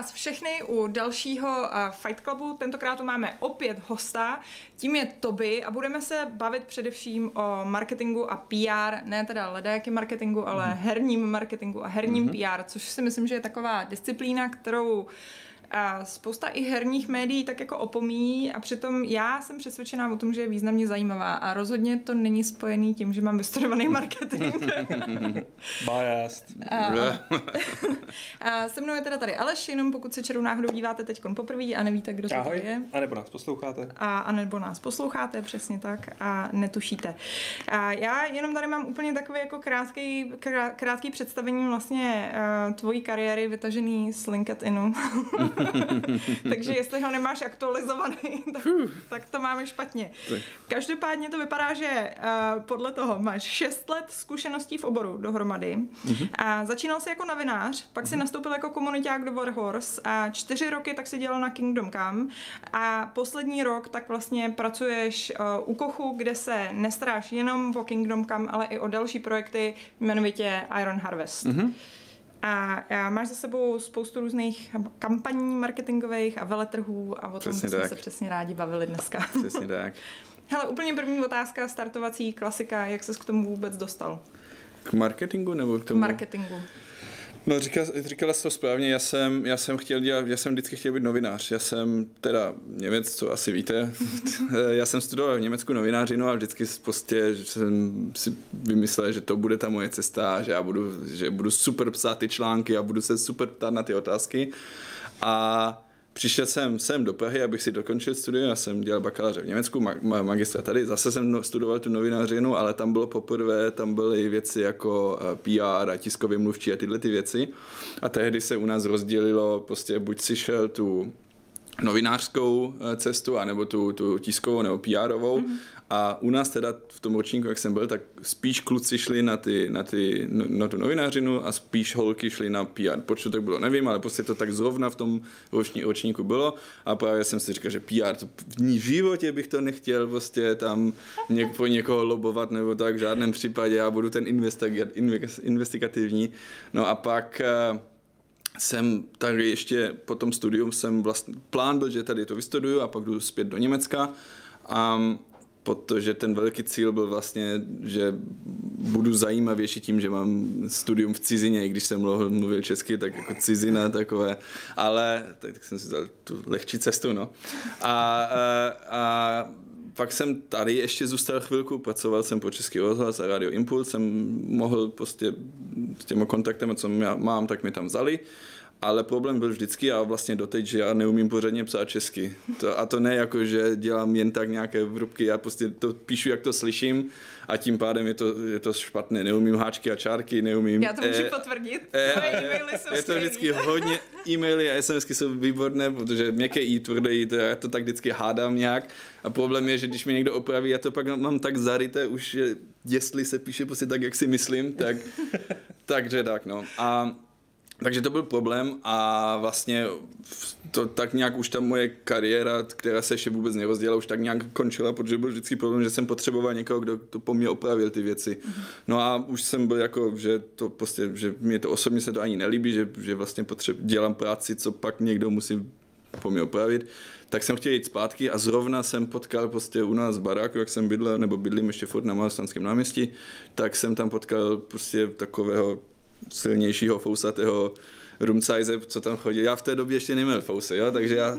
vás všechny u dalšího uh, Fight Clubu. Tentokrát tu máme opět hosta, tím je Toby a budeme se bavit především o marketingu a PR, ne teda ledajaky marketingu, ale mm-hmm. herním marketingu a herním mm-hmm. PR, což si myslím, že je taková disciplína, kterou uh, a spousta i herních médií tak jako opomíjí a přitom já jsem přesvědčená o tom, že je významně zajímavá a rozhodně to není spojený tím, že mám vystudovaný marketing. Biased. A, a se mnou je teda tady Aleš, jenom pokud se čerou náhodou díváte teď poprvé a nevíte, kdo to Ahoj, je. a nebo nás posloucháte. A, a nebo nás posloucháte, přesně tak, a netušíte. A já jenom tady mám úplně takový jako krátký, krá, krátký představení vlastně uh, tvojí kariéry vytažený z LinkedInu. Takže jestli ho nemáš aktualizovaný, tak, tak to máme špatně. Každopádně to vypadá, že uh, podle toho máš 6 let zkušeností v oboru dohromady. Mm-hmm. A začínal jsi jako novinář, pak si mm-hmm. nastoupil jako komuniták do Warhorse a čtyři roky tak si dělal na Kingdom Come a poslední rok tak vlastně pracuješ uh, u Kochu, kde se nestaráš jenom o Kingdom Come, ale i o další projekty, jmenovitě Iron Harvest. Mm-hmm. A, máš za sebou spoustu různých kampaní marketingových a veletrhů a o tom jsme se přesně rádi bavili dneska. Přesně tak. Hele, úplně první otázka, startovací klasika, jak ses k tomu vůbec dostal? K marketingu nebo k tomu? K marketingu. No, říkal, říkala jsi to správně, já jsem, já jsem chtěl dělat, já jsem vždycky chtěl být novinář. Já jsem teda Němec, co asi víte, já jsem studoval v Německu novinářinu a vždycky prostě jsem si vymyslel, že to bude ta moje cesta, že já budu, že budu super psát ty články a budu se super ptát na ty otázky. A Přišel jsem sem do Prahy, abych si dokončil studium, já jsem dělal bakaláře v Německu, ma- magistra tady, zase jsem no, studoval tu novinářinu, ale tam bylo poprvé, tam byly věci jako eh, PR a tiskově mluvčí a tyhle ty věci. A tehdy se u nás rozdělilo, prostě buď si šel tu novinářskou eh, cestu, anebo tu, tu tiskovou nebo PRovou. Mm-hmm. A u nás teda v tom ročníku, jak jsem byl, tak spíš kluci šli na, ty, na, ty, no, na tu novinářinu a spíš holky šli na PR. Proč to tak bylo, nevím, ale prostě to tak zrovna v tom roční, ročníku bylo. A právě jsem si říkal, že PR, to v životě bych to nechtěl prostě tam něk, po někoho lobovat nebo tak, v žádném případě. Já budu ten investigativní. No a pak eh, jsem tady ještě po tom studiu jsem vlastně, plán byl, že tady to vystuduju a pak jdu zpět do Německa. Um, protože ten velký cíl byl vlastně, že budu zajímavější tím, že mám studium v cizině, i když jsem mluvil česky, tak jako cizina takové, ale tak jsem si dal tu lehčí cestu, no. A, a, a pak jsem tady ještě zůstal chvilku, pracoval jsem po Český rozhlas a Radio Impuls, jsem mohl prostě s těma kontaktama, co mám, tak mi tam vzali ale problém byl vždycky a vlastně doteď, že já neumím pořádně psát česky. To, a to ne jako, že dělám jen tak nějaké vrubky, já prostě to píšu, jak to slyším a tím pádem je to, je to špatné. Neumím háčky a čárky, neumím... Já to můžu e, potvrdit. E, e, jsou Je to vždycky hodně, e-maily a SMSky jsou výborné, protože měkké i tvrdé i, to já to tak vždycky hádám nějak. A problém je, že když mi někdo opraví, já to pak mám tak zaryté už, že jestli se píše prostě tak, jak si myslím, tak, takže tak no. A takže to byl problém a vlastně to tak nějak už ta moje kariéra, která se ještě vůbec nerozdělala, už tak nějak končila, protože byl vždycky problém, že jsem potřeboval někoho, kdo to po mně opravil ty věci. No a už jsem byl jako, že to prostě, že mě to osobně se to ani nelíbí, že, že vlastně potřeb, dělám práci, co pak někdo musí po mě opravit, tak jsem chtěl jít zpátky a zrovna jsem potkal prostě u nás baráku, jak jsem bydlel, nebo bydlím ještě furt na Malostanském náměstí, tak jsem tam potkal prostě takového silnějšího fousatého rumcajze, co tam chodil. Já v té době ještě neměl fousy, jo, takže já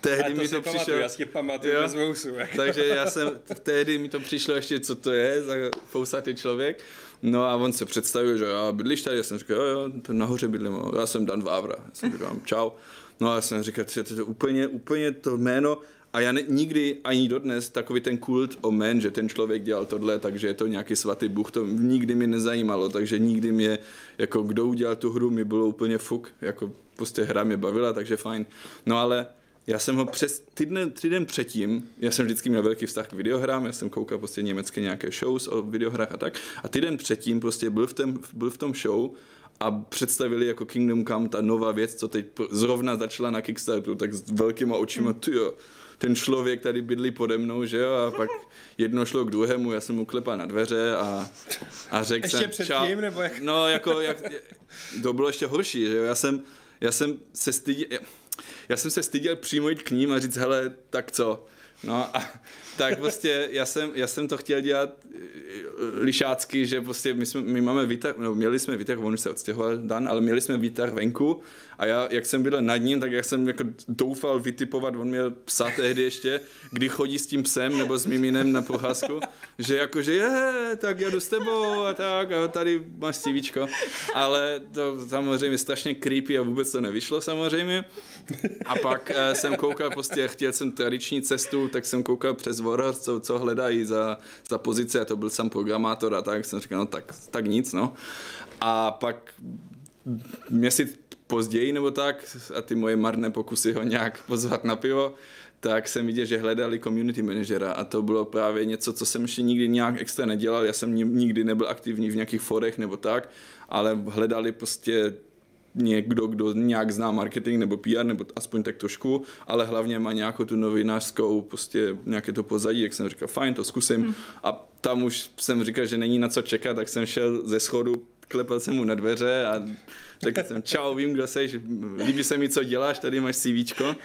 tehdy to mi to přišlo. Já si pamatuju bez vousu. Takže já jsem, tehdy mi to přišlo ještě, co to je za fousatý člověk. No a on se představil, že já bydlíš tady, já jsem říkal, jo, jo, to nahoře bydlím, já jsem Dan Vávra. Já jsem říkal, čau. No a já jsem říkal, že to je úplně, úplně to jméno, a já ne, nikdy ani dodnes takový ten kult o men, že ten člověk dělal tohle, takže je to nějaký svatý Bůh, to nikdy mi nezajímalo, takže nikdy mě, jako kdo udělal tu hru, mi bylo úplně fuk, jako prostě hra mě bavila, takže fajn. No ale já jsem ho přes týden, týden předtím, já jsem vždycky měl velký vztah k videohrám, já jsem koukal prostě německé nějaké shows o videohrách a tak. A týden předtím prostě byl v, tom, byl v tom show a představili jako Kingdom Come ta nová věc, co teď zrovna začala na Kickstarteru, tak s velkýma očima, hmm. tyjo, ten člověk tady bydlí pode mnou, že jo, a pak jedno šlo k druhému, já jsem mu klepal na dveře a, a řekl ještě jsem... Ještě předtím, nebo jak? No, jako, jak, to bylo ještě horší, že jo, já jsem, já jsem se styděl, já jsem se styděl přijmout k ním a říct, hele, tak co? No a tak prostě já jsem, já jsem to chtěl dělat eh, lišácky, že prostě my, jsme, my máme výtah, no měli jsme výtah, on už se odstěhoval Dan, ale měli jsme výtah venku a já, jak jsem byl nad ním, tak jak jsem jako doufal vytipovat, on měl psa tehdy ještě, kdy chodí s tím psem nebo s miminem na procházku, že jakože je, tak jdu s tebou a tak a tady máš CVčko. Ale to samozřejmě strašně creepy a vůbec to nevyšlo samozřejmě. A pak uh, jsem koukal prostě, chtěl jsem tradiční cestu, tak jsem koukal přes Warhorse, co, hledají za, za pozice a to byl sam programátor a tak jsem říkal, no tak, tak nic, no. A pak měsíc později nebo tak a ty moje marné pokusy ho nějak pozvat na pivo, tak jsem viděl, že hledali community managera a to bylo právě něco, co jsem ještě nikdy nějak extra nedělal. Já jsem nikdy nebyl aktivní v nějakých forech nebo tak, ale hledali prostě někdo, kdo nějak zná marketing nebo PR, nebo aspoň tak trošku, ale hlavně má nějakou tu novinářskou, prostě nějaké to pozadí, jak jsem říkal, fajn, to zkusím. Hmm. A tam už jsem říkal, že není na co čekat, tak jsem šel ze schodu, klepal jsem mu na dveře a řekl jsem, čau, vím, kdo jsi, líbí se mi, co děláš, tady máš CVčko.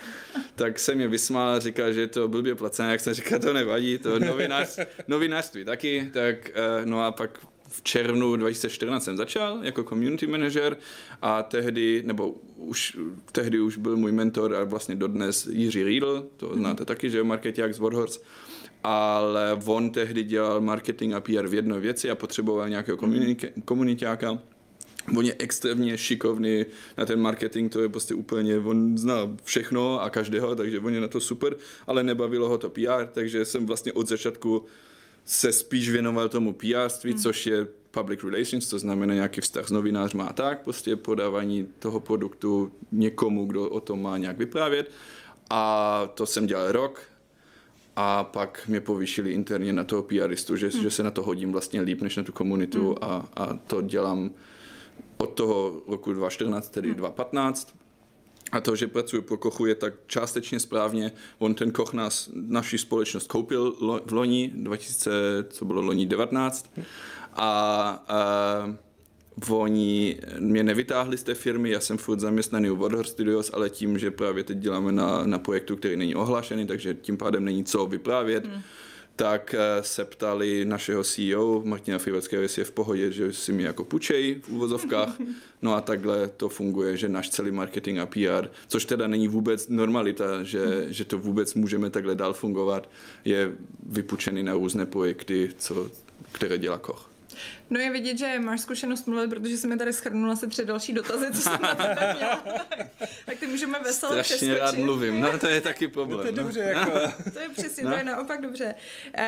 Tak jsem mě vysmál a říkal, že je to blbě placené, jak jsem říkal, to nevadí, to novinář, novinářství taky, tak eh, no a pak v červnu 2014 jsem začal jako community manager a tehdy, nebo už tehdy už byl můj mentor a vlastně dodnes Jiří Riedl, to znáte taky, že je marketák z Warhorse, ale on tehdy dělal marketing a PR v jedné věci a potřeboval nějakého komunitáka. On je extrémně šikovný na ten marketing, to je prostě úplně, on zná všechno a každého, takže on je na to super, ale nebavilo ho to PR, takže jsem vlastně od začátku se spíš věnoval tomu PR, hmm. což je public relations, to znamená nějaký vztah s novinářem a tak, prostě podávání toho produktu někomu, kdo o tom má nějak vyprávět. A to jsem dělal rok a pak mě povýšili interně na toho PRistu, že, hmm. že se na to hodím vlastně líp než na tu komunitu hmm. a, a to dělám od toho roku 2014, tedy hmm. 2015. A to, že pracuji pro Kochu, je tak částečně správně. On ten Koch nás, naši společnost koupil lo, v loni 2000, co bylo loni 19. A, a oni mě nevytáhli z té firmy, já jsem furt zaměstnaný u Warhorse Studios, ale tím, že právě teď děláme na, na projektu, který není ohlášený, takže tím pádem není co vyprávět, hmm tak eh, se ptali našeho CEO Martina Fiveckého, jestli je v pohodě, že si mi jako pučej v úvozovkách. No a takhle to funguje, že náš celý marketing a PR, což teda není vůbec normalita, že, že to vůbec můžeme takhle dál fungovat, je vypučený na různé projekty, co, které dělá Koch. No je vidět, že máš zkušenost mluvit, protože jsem mi tady schrnula se tři další dotazy, co jsem na tebe měla. tak ty můžeme veselé Strašně rád mluvím, no to je taky problém. No, to je no. dobře, jako. to je přesně, no. to je naopak dobře. Uh,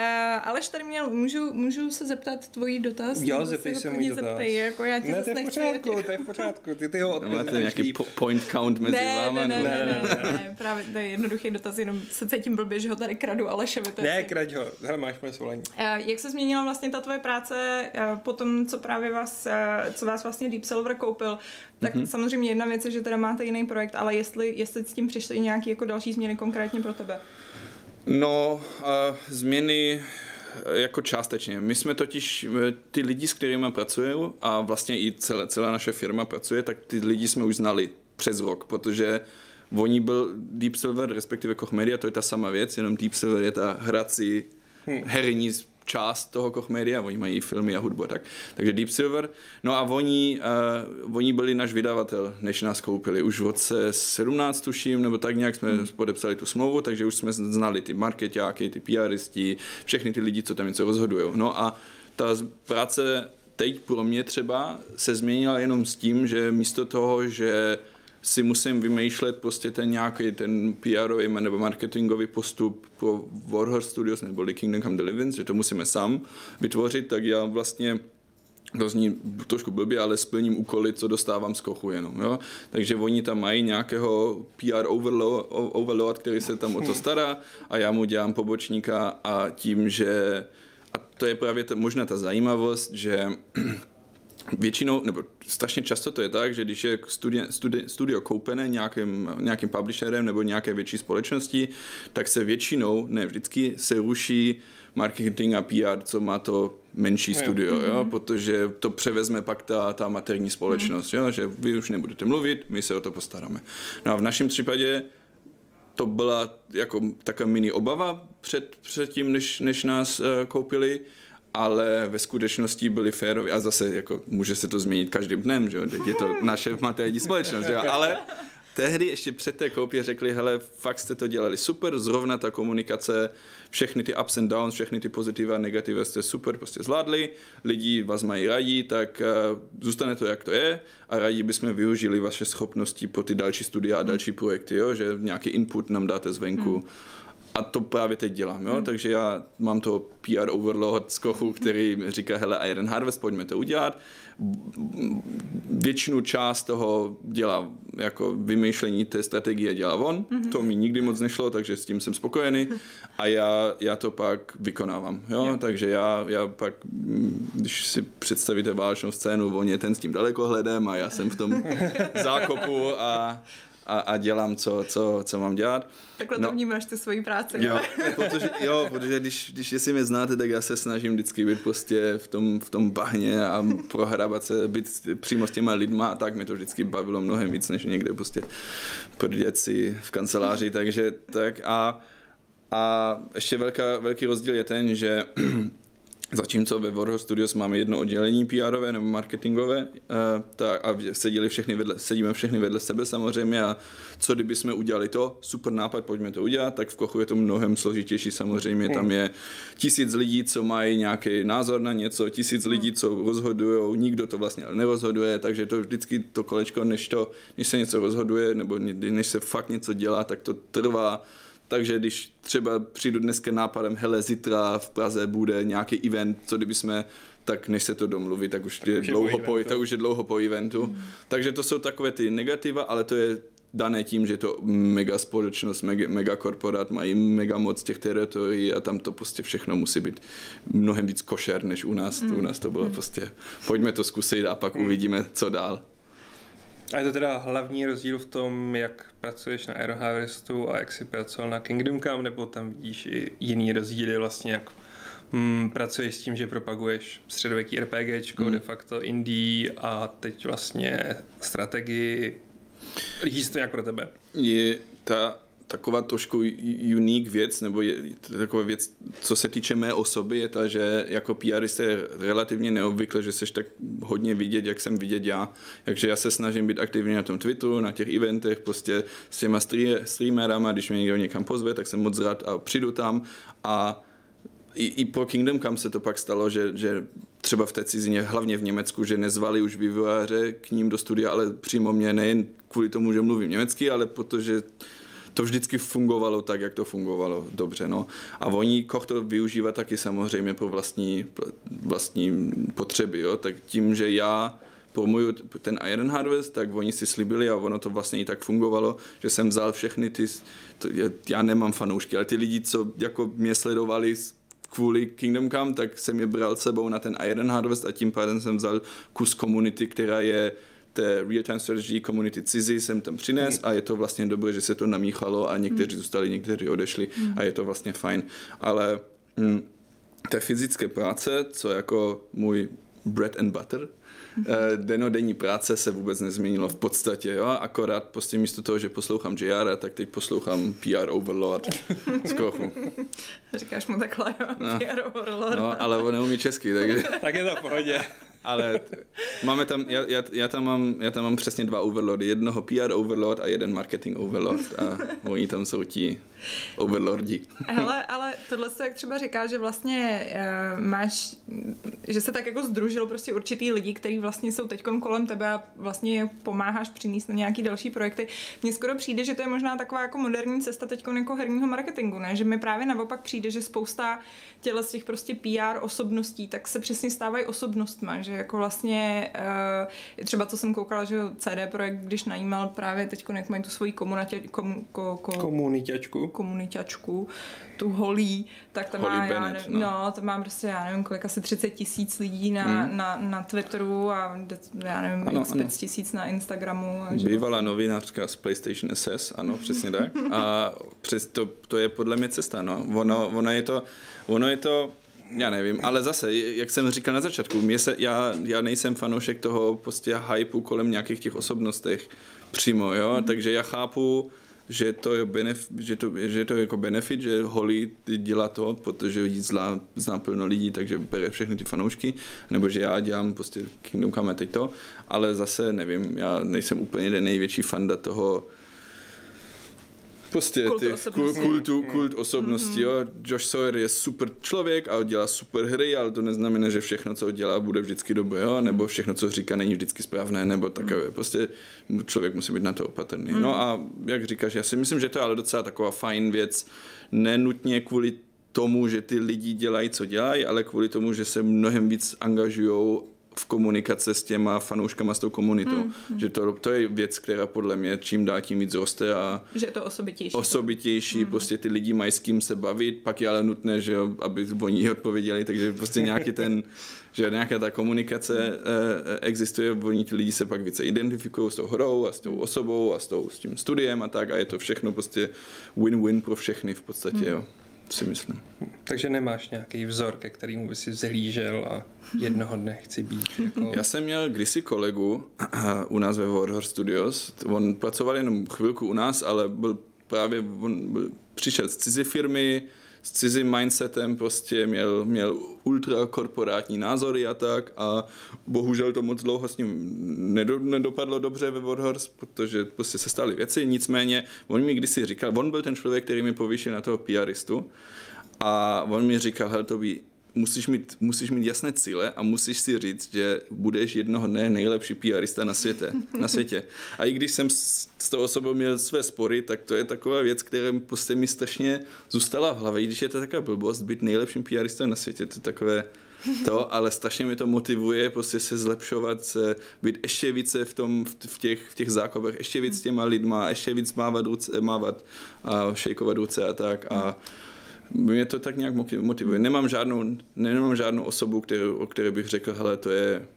Aleš tady měl, můžu, můžu se zeptat tvojí dotaz? Jo, zeptej se můj dotaz. Zeptej, jako já ti ne, to je v pořádku, to je v pořádku, ty ty ho no, Máte nějaký po- point count mezi ne, váma? Ne, ne, ne, ne, ne, ne, právě to je jednoduchý dotaz, jenom se cítím blbě, že ho tady kradu Alešovi. Ne, krať ho, hele, máš moje svolení. Uh, jak se změnila vlastně ta tvoje práce uh, po tom, co právě vás, eh, co vás vlastně Deep Silver koupil, tak mm-hmm. samozřejmě jedna věc je, že teda máte jiný projekt, ale jestli, jestli s tím přišly nějaké jako další změny konkrétně pro tebe? No, uh, změny eh, jako částečně. My jsme totiž, ty lidi, s kterými pracují a vlastně i celé, celá naše firma pracuje, tak ty lidi jsme už znali přes rok, protože oni byl Deep Silver, respektive Koch Media, to je ta sama věc, jenom Deep Silver je ta hrací hmm. herní část toho Koch Media, oni mají filmy a hudbu a tak. Takže Deep Silver. No a oni, uh, oni byli náš vydavatel, než nás koupili. Už v roce 17 tuším, nebo tak nějak jsme hmm. podepsali tu smlouvu, takže už jsme znali ty marketáky, ty PRisti, všechny ty lidi, co tam něco rozhodují. No a ta práce teď pro mě třeba se změnila jenom s tím, že místo toho, že si musím vymýšlet prostě ten nějaký ten PR nebo marketingový postup pro Warhorse Studios nebo Kingdom Come Deliverance, že to musíme sám vytvořit, tak já vlastně to zní trošku blbě, ale splním úkoly, co dostávám z kochu jenom. Jo? Takže oni tam mají nějakého PR overload, overload, který se tam o to stará a já mu dělám pobočníka a tím, že a to je právě ta, možná ta zajímavost, že většinou, nebo strašně často to je tak, že když je studio, studio, studio koupené nějakým, nějakým publisherem nebo nějaké větší společnosti, tak se většinou, ne vždycky, se ruší marketing a PR, co má to menší studio, jo, protože to převezme pak ta, ta materní společnost, jo, že vy už nebudete mluvit, my se o to postaráme. No a v našem případě to byla jako taková mini obava před, před tím, než, než nás uh, koupili, ale ve skutečnosti byli féroví a zase jako může se to změnit každým dnem, že jo, je to naše materní společnost, že jo, ale tehdy ještě před té koupě řekli, hele, fakt jste to dělali super, zrovna ta komunikace, všechny ty ups and downs, všechny ty pozitiva a negativa jste super prostě zvládli, lidi vás mají radí, tak uh, zůstane to, jak to je a rádi bychom využili vaše schopnosti po ty další studia a další projekty, jo, že nějaký input nám dáte zvenku. Hmm. A to právě teď dělám, jo? Hmm. takže já mám to PR overload z Kochu, který mi říká, hele, Iron Harvest, pojďme to udělat většinu část toho dělá jako vymýšlení té strategie dělá on. Mm-hmm. To mi nikdy moc nešlo, takže s tím jsem spokojený. A já, já to pak vykonávám. Jo? Yeah. Takže já, já pak, když si představíte válečnou scénu, on je ten s tím dalekohledem a já jsem v tom zákopu a a, a dělám, co, co, co mám dělat. Takhle no, to vnímáš ty svoji práci. Jo, protože, jo, protože když, když jestli mě znáte, tak já se snažím vždycky být prostě v tom, v tom bahně a prohrávat se, být přímo s těma lidma a tak mě to vždycky bavilo mnohem víc, než někde prostě prdět si v kanceláři, takže tak a a ještě velká, velký rozdíl je ten, že Zatímco ve Warhol Studios máme jedno oddělení PRové nebo marketingové uh, tak, a sedili všechny vedle, sedíme všechny vedle sebe samozřejmě a co kdyby jsme udělali to, super nápad, pojďme to udělat, tak v Kochu je to mnohem složitější. Samozřejmě, tam je tisíc lidí, co mají nějaký názor na něco, tisíc lidí, co rozhodují, nikdo to vlastně nerozhoduje, takže to vždycky to kolečko, než, to, než se něco rozhoduje nebo než se fakt něco dělá, tak to trvá takže když třeba přijdu dneska nápadem, hele, zítra v Praze bude nějaký event, co kdyby jsme tak než se to domluví, tak už je, dlouho, po, tak už je dlouho po eventu. Mm. Takže to jsou takové ty negativa, ale to je dané tím, že to mega společnost, mega, mega korporát, mají mega moc těch teritorií a tam to prostě všechno musí být mnohem víc košer, než u nás. Mm. U nás to bylo mm. prostě, pojďme to zkusit a pak mm. uvidíme, co dál. A je to teda hlavní rozdíl v tom, jak pracuješ na Aero Harvestu a jak jsi pracoval na Kingdom Come, nebo tam vidíš i jiný rozdíly vlastně, jak hmm, pracuješ s tím, že propaguješ středověký RPGčko, hmm. de facto indie a teď vlastně strategii. Líbí se to nějak pro tebe? Je ta taková trošku unique věc, nebo je, taková věc, co se týče mé osoby, je ta, že jako PRista je relativně neobvykle, že seš tak hodně vidět, jak jsem vidět já. Takže já se snažím být aktivní na tom Twitteru, na těch eventech, prostě s těma streamerama, když mě někdo někam pozve, tak jsem moc rád a přijdu tam a i, i po Kingdom Come se to pak stalo, že, že třeba v té cizině, hlavně v Německu, že nezvali už vývojáře k ním do studia, ale přímo mě nejen kvůli tomu, že mluvím německy, ale protože to vždycky fungovalo tak, jak to fungovalo dobře. No. A oni Koch to využívá taky samozřejmě pro vlastní, vlastní potřeby. Jo. Tak tím, že já promuju ten Iron Harvest, tak oni si slibili a ono to vlastně i tak fungovalo, že jsem vzal všechny ty, to, já nemám fanoušky, ale ty lidi, co jako mě sledovali kvůli Kingdom Come, tak jsem je bral sebou na ten Iron Harvest a tím pádem jsem vzal kus komunity, která je té real-time strategy community cizí jsem tam přines a je to vlastně dobré, že se to namíchalo a někteří mm. zůstali, někteří odešli mm. a je to vlastně fajn. Ale mm, té fyzické práce, co jako můj bread and butter, mm. denodenní práce se vůbec nezměnilo v podstatě, jo? akorát prostě místo toho, že poslouchám JR, tak teď poslouchám PR Overlord z Kochu. Říkáš mu takhle, jo? No. PR Overlord. No, ale on neumí česky, takže... tak je to v pohodě ale máme tam, já, já, já, tam mám, já tam mám přesně dva overlordy, jednoho PR overlord a jeden marketing overlord a oni tam jsou ti overlordi. Hele, ale tohle se jak třeba říká, že vlastně uh, máš, že se tak jako združil prostě určitý lidi, kteří vlastně jsou teď kolem tebe a vlastně pomáháš přinést na nějaký další projekty. Mně skoro přijde, že to je možná taková jako moderní cesta teď jako herního marketingu, ne? Že mi právě naopak přijde, že spousta těle z těch prostě PR osobností, tak se přesně stávají osobnostma, že jako vlastně uh, třeba co jsem koukala, že CD Projekt, když najímal právě teď, jak mají tu svoji komunitě, kom, ko, ko, komunitačku, komunitačku, tu holí, tak tam má, já nevím, no. no, to mám prostě, já nevím, kolik asi 30 tisíc lidí na, hmm. na, na Twitteru a já nevím, ano, 5 tisíc na Instagramu. A Bývalá novinářka z PlayStation SS, ano, přesně tak. A přes to, to je podle mě cesta, no. Ono, ono je to, ono je to já nevím, ale zase, jak jsem říkal na začátku, mě se, já, já nejsem fanoušek toho prostě hypeu kolem nějakých těch osobnostech přímo, jo, mm-hmm. takže já chápu, že to je, benef, že to, že to je jako benefit, že Holly dělá to, protože jí zná, zná plno lidí, takže bere všechny ty fanoušky, nebo že já dělám prostě Kingdom Come teď to, ale zase nevím, já nejsem úplně ten největší fanda toho, Prostě kult ty osobnosti. kultu, kult osobnosti, mm-hmm. jo. Josh Sawyer je super člověk a dělá super hry, ale to neznamená, že všechno, co dělá, bude vždycky dobré, jo, nebo všechno, co říká, není vždycky správné, nebo takové. Mm. Prostě člověk musí být na to opatrný. Mm. No a jak říkáš, já si myslím, že to je ale docela taková fajn věc, nenutně kvůli tomu, že ty lidi dělají, co dělají, ale kvůli tomu, že se mnohem víc angažují v komunikace s těma fanouškama, s tou komunitou. Mm, mm. Že to, to je věc, která podle mě čím dál tím víc roste a že je to osobitější. Osobitější, mm. prostě ty lidi mají s kým se bavit, pak je ale nutné, že aby oni odpověděli, takže prostě nějaký ten, že nějaká ta komunikace e, existuje, oni ty lidi se pak více identifikují s tou hrou a s tou osobou a s, tou, s tím studiem a tak a je to všechno prostě win-win pro všechny v podstatě, mm. jo si myslím. Takže nemáš nějaký vzor, ke kterému by si zhlížel a jednoho dne chci být. Jako... Já jsem měl kdysi kolegu u nás ve Warhorse Studios. On pracoval jenom chvilku u nás, ale byl právě, on byl, přišel z cizí firmy, s cizím mindsetem, prostě měl, měl ultrakorporátní názory a tak a bohužel to moc dlouho s ním nedo, nedopadlo dobře ve Warhorse, protože prostě se staly věci, nicméně on mi kdysi říkal, on byl ten člověk, který mi povýšil na toho PRistu a on mi říkal, hele by musíš mít, musíš mít jasné cíle a musíš si říct, že budeš jednoho dne nejlepší PRista na světě. Na světě. A i když jsem s, s tou osobou měl své spory, tak to je taková věc, která mi prostě mi strašně zůstala v hlavě. I když je to taková blbost, být nejlepším PRistem na světě, to je takové to, ale strašně mi to motivuje prostě se zlepšovat, se být ještě více v, tom, v, těch, v těch zákopech, ještě víc s těma lidma, ještě víc mávat, ruce, mávat a šejkovat ruce a tak. A, mě to tak nějak motivuje. Nemám žádnou, nemám žádnou osobu, kterou, o které bych řekl, hele, to je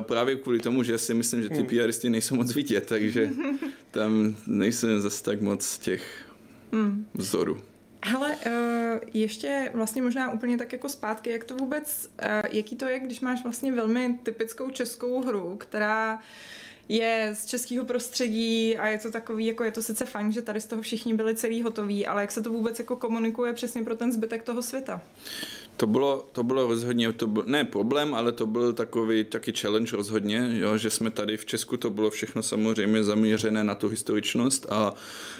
právě kvůli tomu, že si myslím, že ty hmm. PRisti nejsou moc vidět, takže tam nejsem zase tak moc těch hmm. vzorů. Hele, uh, ještě vlastně možná úplně tak jako zpátky, jak to vůbec, uh, jaký to je, když máš vlastně velmi typickou českou hru, která je z českého prostředí a je to takový, jako je to sice fajn, že tady z toho všichni byli celý hotoví, ale jak se to vůbec jako komunikuje přesně pro ten zbytek toho světa? To bylo, to bylo rozhodně, to byl, ne problém, ale to byl takový taky challenge rozhodně, jo, že jsme tady v Česku, to bylo všechno samozřejmě zaměřené na tu historičnost a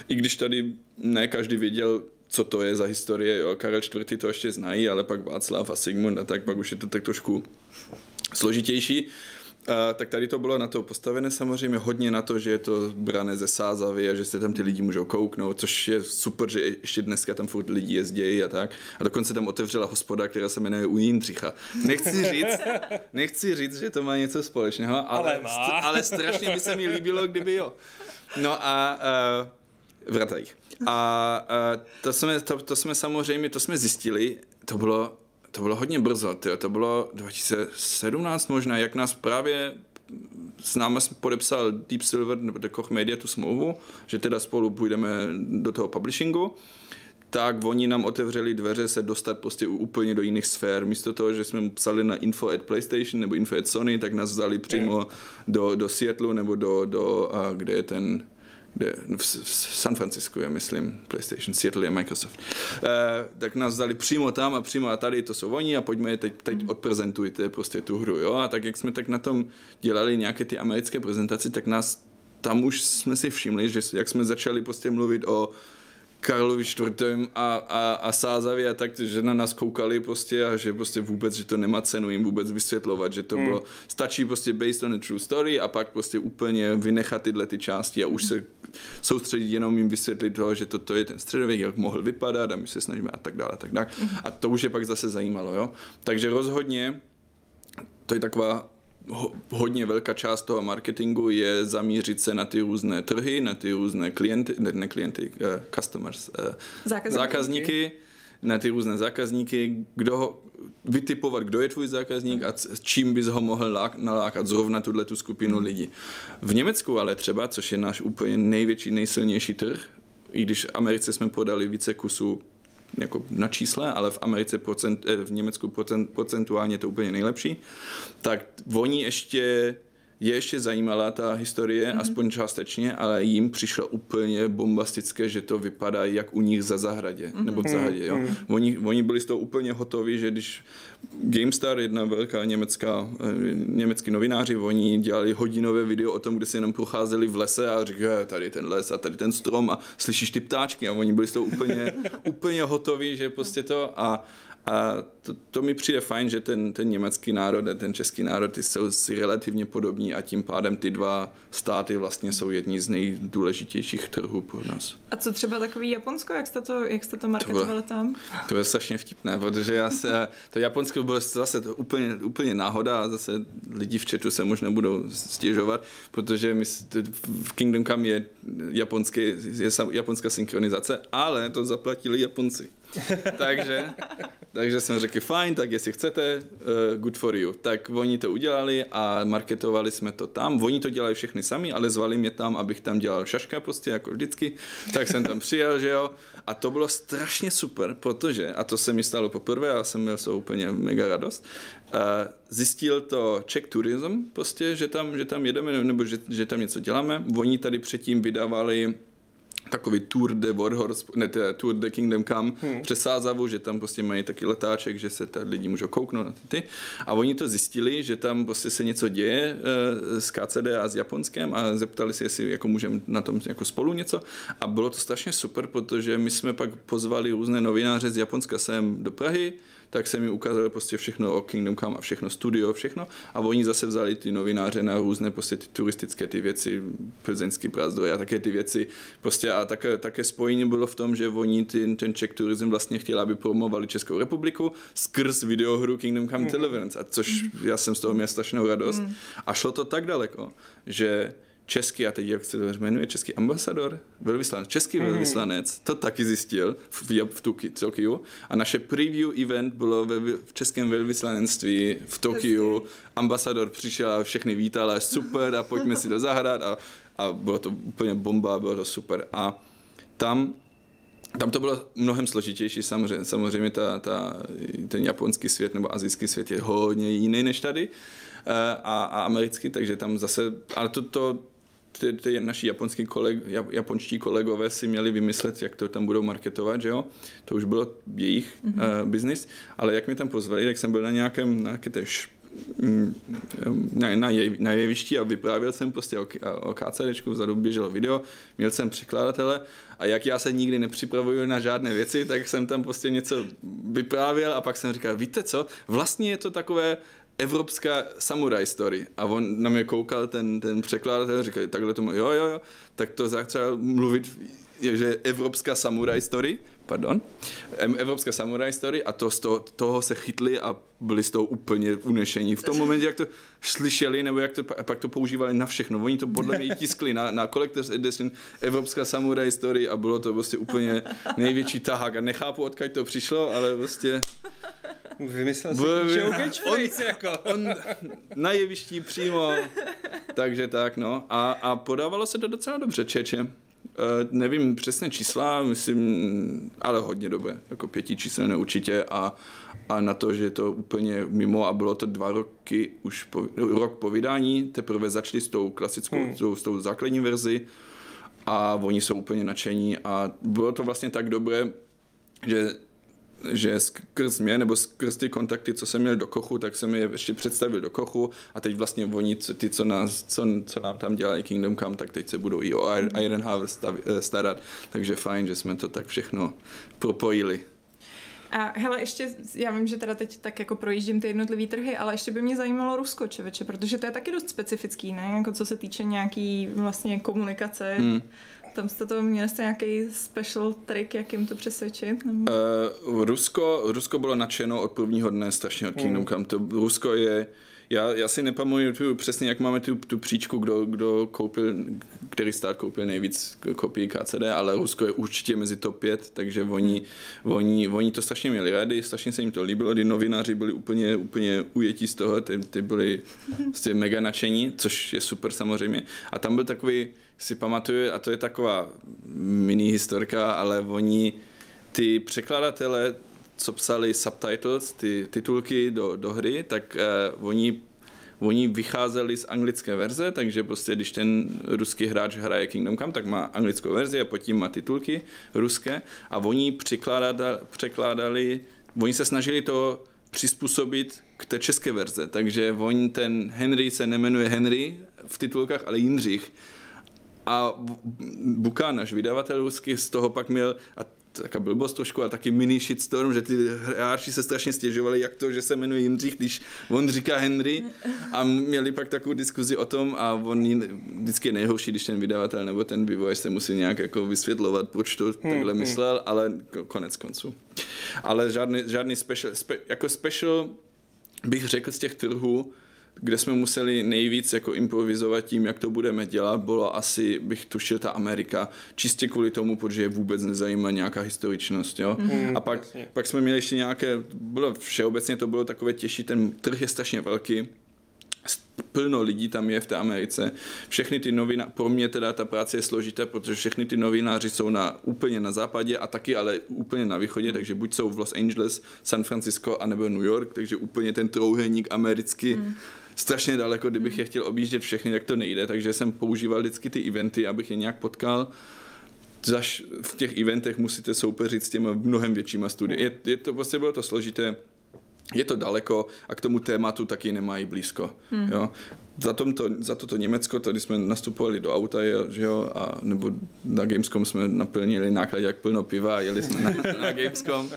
i když tady ne každý věděl, co to je za historie, jo, Karel IV. to ještě znají, ale pak Václav a Sigmund a tak, pak už je to tak trošku složitější, a, tak tady to bylo na to postavené samozřejmě hodně na to, že je to brané ze Sázavy a že se tam ty lidi můžou kouknout, což je super, že ještě dneska tam furt lidi jezdí a tak. A dokonce tam otevřela hospoda, která se jmenuje U Jindřicha. Nechci říct, nechci říct, že to má něco společného, ale, ale, st- ale strašně by se mi líbilo, kdyby jo. No a uh, vratajích. A uh, to, jsme, to, to jsme samozřejmě, to jsme zjistili, to bylo to bylo hodně brzo, tyjo. to bylo 2017 možná, jak nás právě s námi podepsal Deep Silver nebo The Koch Media tu smlouvu, že teda spolu půjdeme do toho publishingu, tak oni nám otevřeli dveře se dostat prostě úplně do jiných sfér. Místo toho, že jsme psali na info at PlayStation nebo info at Sony, tak nás vzali přímo do, do Seattle nebo do, do a kde je ten kde, v, v San Francisco je, myslím, PlayStation, Seattle je Microsoft. E, tak nás dali přímo tam a přímo a tady to jsou oni a pojďme je teď, teď mhm. odprezentujte prostě tu hru, jo. A tak jak jsme tak na tom dělali nějaké ty americké prezentaci, tak nás tam už jsme si všimli, že jak jsme začali prostě mluvit o Karlovi čtvrtém a, a, a Sázavě a tak, že na nás koukali prostě a že prostě vůbec, že to nemá cenu jim vůbec vysvětlovat, že to hmm. bylo, stačí prostě based on a true story a pak prostě úplně vynechat tyhle ty části a už se soustředit jenom jim vysvětlit toho, že toto je ten středověk, jak mohl vypadat a my se snažíme a tak dále a tak dále. Hmm. A to už je pak zase zajímalo, jo. Takže rozhodně to je taková hodně velká část toho marketingu je zamířit se na ty různé trhy, na ty různé klienty, ne, ne klienty, uh, customers, uh, zákazníky. zákazníky, na ty různé zákazníky, kdo ho, vytipovat, kdo je tvůj zákazník a čím bys ho mohl nalákat zrovna tuhle tu skupinu hmm. lidí. V Německu ale třeba, což je náš úplně největší, nejsilnější trh, i když v Americe jsme podali více kusů jako na čísle, ale v Americe, procent, eh, v Německu procent, procentuálně to úplně nejlepší, tak oni ještě je ještě zajímala ta historie, mm-hmm. aspoň částečně, ale jim přišlo úplně bombastické, že to vypadá jak u nich za zahradě, mm-hmm. nebo v zahradě, jo. Mm-hmm. Oni, oni byli z toho úplně hotoví, že když GameStar, jedna velká německá, eh, německý novináři, oni dělali hodinové video o tom, kde si jenom procházeli v lese a říkali, tady ten les a tady ten strom a slyšíš ty ptáčky a oni byli z toho úplně, úplně hotoví, že prostě to a a to, to mi přijde fajn, že ten, ten německý národ a ten český národ jsou si relativně podobní a tím pádem ty dva státy vlastně jsou jedni z nejdůležitějších trhů pro nás. A co třeba takový Japonsko, jak jste to, jak jste to marketovali to tam? To je strašně vtipné, protože já se, to Japonsko bylo zase to úplně, úplně náhoda a zase lidi v chatu se možná budou stěžovat, protože my, v Kingdom Come je, japonský, je japonská synchronizace, ale to zaplatili Japonci. takže, takže jsme řekli, fajn, tak jestli chcete, uh, good for you. Tak oni to udělali a marketovali jsme to tam. Oni to dělali všechny sami, ale zvali mě tam, abych tam dělal šaška prostě, jako vždycky. Tak jsem tam přijel, že jo. A to bylo strašně super, protože, a to se mi stalo poprvé, a jsem měl z úplně mega radost, uh, zjistil to Czech Tourism, prostě, že tam, že tam jedeme, nebo že, že tam něco děláme. Oni tady předtím vydávali takový Tour de Warhorse, ne, teda Tour de Kingdom Come hmm. přes Sázavu, že tam prostě mají taky letáček, že se tady lidi můžou kouknout na ty. A oni to zjistili, že tam prostě se něco děje uh, s KCD a s Japonskem a zeptali se, jestli jako můžeme na tom jako spolu něco. A bylo to strašně super, protože my jsme pak pozvali různé novináře z Japonska sem do Prahy, tak se mi ukázali prostě všechno o Kingdom Come a všechno studio, všechno. A oni zase vzali ty novináře na různé prostě ty turistické ty věci, plzeňský prázdroje a také ty věci. Prostě a také, také spojení bylo v tom, že oni ty, ten Czech Tourism vlastně chtěli, aby promovali Českou republiku skrz videohru Kingdom Come mm. Deliverance, a což mm. já jsem z toho měl strašnou radost. Mm. A šlo to tak daleko, že český, a teď jak se to jmenuje, český ambasador, velvyslanec, český mm. velvyslanec, to taky zjistil v, v Tokiu. A naše preview event bylo ve, v českém velvyslanectví v Tokiu, ambasador přišel a všechny vítal a super a pojďme si to zahrát. A, a bylo to úplně bomba, bylo to super. A tam tam to bylo mnohem složitější, samozřejmě, samozřejmě ta, ta, ten japonský svět nebo azijský svět je hodně jiný než tady eh, a, a americký, takže tam zase, ale to, to ty, ty naši japonský koleg, japonští kolegové si měli vymyslet, jak to tam budou marketovat, že jo? To už bylo jejich mm-hmm. uh, business, ale jak mě tam pozvali, tak jsem byl na nějakém, na nějaké tež, mm, na, na, je, na jevišti a vyprávěl jsem prostě o, o KCDčku, vzadu běželo video, měl jsem překladatele a jak já se nikdy nepřipravuju na žádné věci, tak jsem tam prostě něco vyprávěl a pak jsem říkal, víte co, vlastně je to takové evropská samurai story. A on na mě koukal, ten, ten překladatel, říkal, takhle tomu, jo, jo, jo, tak to začal mluvit, že evropská samurai story, pardon, evropská samurai story a to toho, toho se chytli a byli z toho úplně unešení. V tom momentě, jak to slyšeli, nebo jak to, pak to používali na všechno. Oni to podle mě tiskli na, na Collector's Edition Evropská samurai story a bylo to prostě úplně největší tahák. A nechápu, odkud to přišlo, ale prostě... Vymyslel si show catchphrase, jako. On na jevišti přímo. Takže tak, no. A, a podávalo se to docela dobře, Čeče. Uh, nevím přesně čísla, myslím, ale hodně dobré, jako pětičíselné určitě a, a na to, že je to úplně mimo a bylo to dva roky, už po, rok po vydání, teprve začali s tou klasickou, hmm. s, tou, s tou základní verzi a oni jsou úplně nadšení a bylo to vlastně tak dobré, že že skrz mě, nebo skrz ty kontakty, co jsem měl do Kochu, tak jsem je ještě představil do Kochu a teď vlastně oni, ty, co, nás, co, co nám tam dělají Kingdom Come, tak teď se budou i o Iron Harvest eh, starat, takže fajn, že jsme to tak všechno propojili. A hele, ještě, já vím, že teda teď tak jako projíždím ty jednotlivé trhy, ale ještě by mě zajímalo Rusko, čeveče, protože to je taky dost specifický, ne? Jako co se týče nějaký vlastně komunikace. Hmm. Tam jste to měli jste nějaký special trik, jak jim to přesvědčit? Uh, Rusko, Rusko bylo nadšeno od prvního dne strašně od Kingdom Come. To Rusko je já, já si nepamatuju přesně, jak máme tu, tu příčku, kdo, kdo koupil, který stát koupil nejvíc kopií KCD, ale Rusko je určitě mezi top 5, takže oni, oni, oni to strašně měli rádi, strašně se jim to líbilo, kdy novináři byli úplně, úplně ujetí z toho, ty, ty byli prostě mega nadšení, což je super samozřejmě. A tam byl takový, si pamatuju, a to je taková mini historka, ale oni ty překladatele, co psali subtitles, ty titulky do, do hry, tak uh, oni Oni vycházeli z anglické verze, takže prostě když ten ruský hráč hraje Kingdom Come, tak má anglickou verzi a pod tím má titulky ruské a oni překládali, překládali oni se snažili to přizpůsobit k té české verze, takže oni ten Henry se nemenuje Henry v titulkách, ale Jindřich. A Buka, náš vydavatel ruský, z toho pak měl, a taková blbost trošku a taky mini shitstorm, že ty hráči se strašně stěžovali, jak to, že se jmenuje Jindřich, když on říká Henry a měli pak takovou diskuzi o tom a on vždycky je nejhorší, když ten vydavatel nebo ten vývoj se musí nějak jako vysvětlovat, proč to takhle hmm, myslel, ale konec konců. Ale žádný, žádný special, spe, jako special bych řekl z těch trhů, kde jsme museli nejvíc jako improvizovat tím, jak to budeme dělat, bylo asi, bych tušil, ta Amerika, čistě kvůli tomu, protože je vůbec nezajímá nějaká historičnost, jo. Mm, a pak, pak jsme měli ještě nějaké, bylo všeobecně to bylo takové těžší, ten trh je strašně velký, plno lidí tam je v té Americe. Všechny ty novináři, pro mě teda ta práce je složitá, protože všechny ty novináři jsou na, úplně na západě a taky ale úplně na východě, takže buď jsou v Los Angeles, San Francisco, anebo New York, takže úplně ten trouhelník americký mm strašně daleko, kdybych je chtěl objíždět všechny, tak to nejde, takže jsem používal vždycky ty eventy, abych je nějak potkal. Zaž v těch eventech musíte soupeřit s těma mnohem většíma studii. Je, je to, prostě bylo to složité, je to daleko a k tomu tématu taky nemají blízko. Hmm. Jo. Za, tomto, za toto Německo, tady jsme nastupovali do auta, že jo, a, nebo na Gamescom jsme naplnili náklad jak plno piva a jeli jsme na, na Gamescom.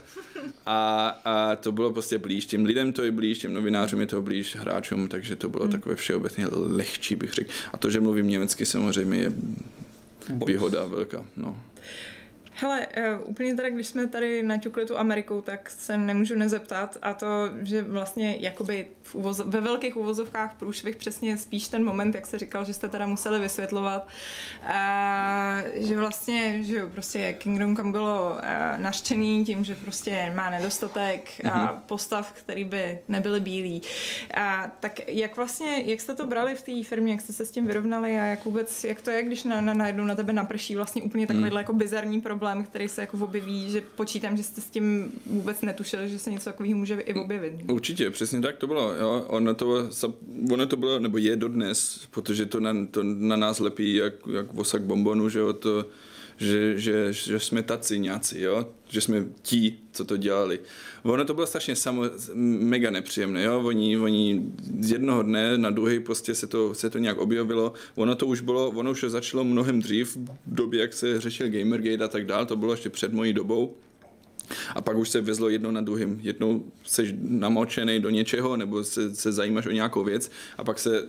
A, a, to bylo prostě blíž, těm lidem to je blíž, těm novinářům je to blíž, hráčům, takže to bylo hmm. takové všeobecně lehčí, bych řekl. A to, že mluvím německy, samozřejmě je výhoda velká. No. Hele, uh, úplně teda, když jsme tady naťukli tu Ameriku, tak se nemůžu nezeptat a to, že vlastně jakoby v uvoz, ve velkých uvozovkách průšvih přesně spíš ten moment, jak se říkal, že jste teda museli vysvětlovat, uh, že vlastně, že prostě Kingdom Come bylo uh, naštěný tím, že prostě má nedostatek mm-hmm. a mhm. postav, který by nebyly bílí. Uh, tak jak vlastně, jak jste to brali v té firmě, jak jste se s tím vyrovnali a jak vůbec, jak to je, když na, na, najednou na tebe naprší vlastně úplně takovýhle mm. jako bizarní problém problém, který se jako objeví, že počítám, že jste s tím vůbec netušili, že se něco takového může i objevit. Určitě, přesně tak to bylo. Jo. Ono, to, ono to bylo, nebo je dodnes, protože to na, to na nás lepí jak, jak vosak bombonu, že jo, to, že, že, že jsme taci nějací, jo? že jsme ti, co to dělali. Ono to bylo strašně samo, mega nepříjemné, jo? Oni, oni z jednoho dne na druhý prostě se to, se to nějak objevilo. Ono to už bylo, ono už začalo mnohem dřív, v době, jak se řešil Gamergate a tak dál, to bylo ještě před mojí dobou. A pak už se vezlo jedno na druhým. Jednou jsi namočený do něčeho, nebo se, se zajímáš o nějakou věc a pak se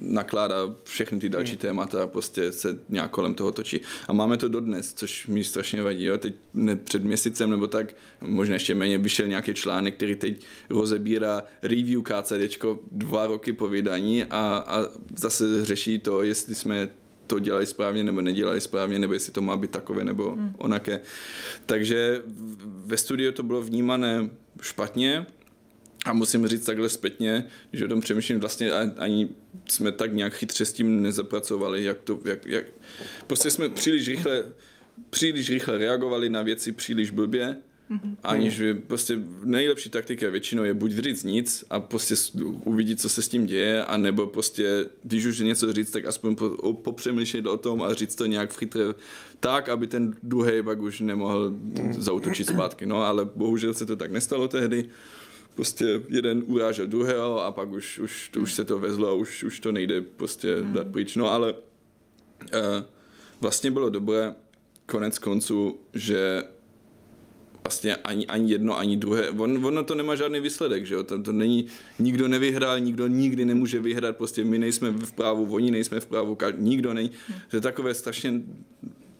nakládá všechny ty další hmm. témata a prostě se nějak kolem toho točí. A máme to dodnes, což mi strašně vadí. Jo? Teď ne, před měsícem nebo tak, možná ještě méně, vyšel nějaký článek, který teď rozebírá review KCD dva roky po vydání a, a zase řeší to, jestli jsme to dělají správně nebo nedělají správně, nebo jestli to má být takové nebo hmm. onaké. Takže ve studiu to bylo vnímané špatně a musím říct takhle zpětně, že o tom přemýšlím, vlastně ani jsme tak nějak chytře s tím nezapracovali, jak to, jak, jak... prostě jsme příliš rychle, příliš rychle reagovali na věci příliš blbě Mm-hmm. Aniž by prostě nejlepší taktika většinou je buď říct nic a prostě uvidit, co se s tím děje, a nebo prostě, když už něco říct, tak aspoň po, popřemýšlet o tom a říct to nějak v chytré tak, aby ten druhý pak už nemohl mm. zautočit zpátky. No, ale bohužel se to tak nestalo tehdy. Prostě jeden urážel druhého a pak už, už, to, už se to vezlo a už, už to nejde prostě mm. dát pryč. No ale uh, vlastně bylo dobré konec konců, že vlastně ani, ani jedno, ani druhé. On, ono to nemá žádný výsledek, že jo? To, to není, nikdo nevyhrál, nikdo nikdy nemůže vyhrát, prostě my nejsme v právu, oni nejsme v právu, nikdo není. Hmm. To je takové strašně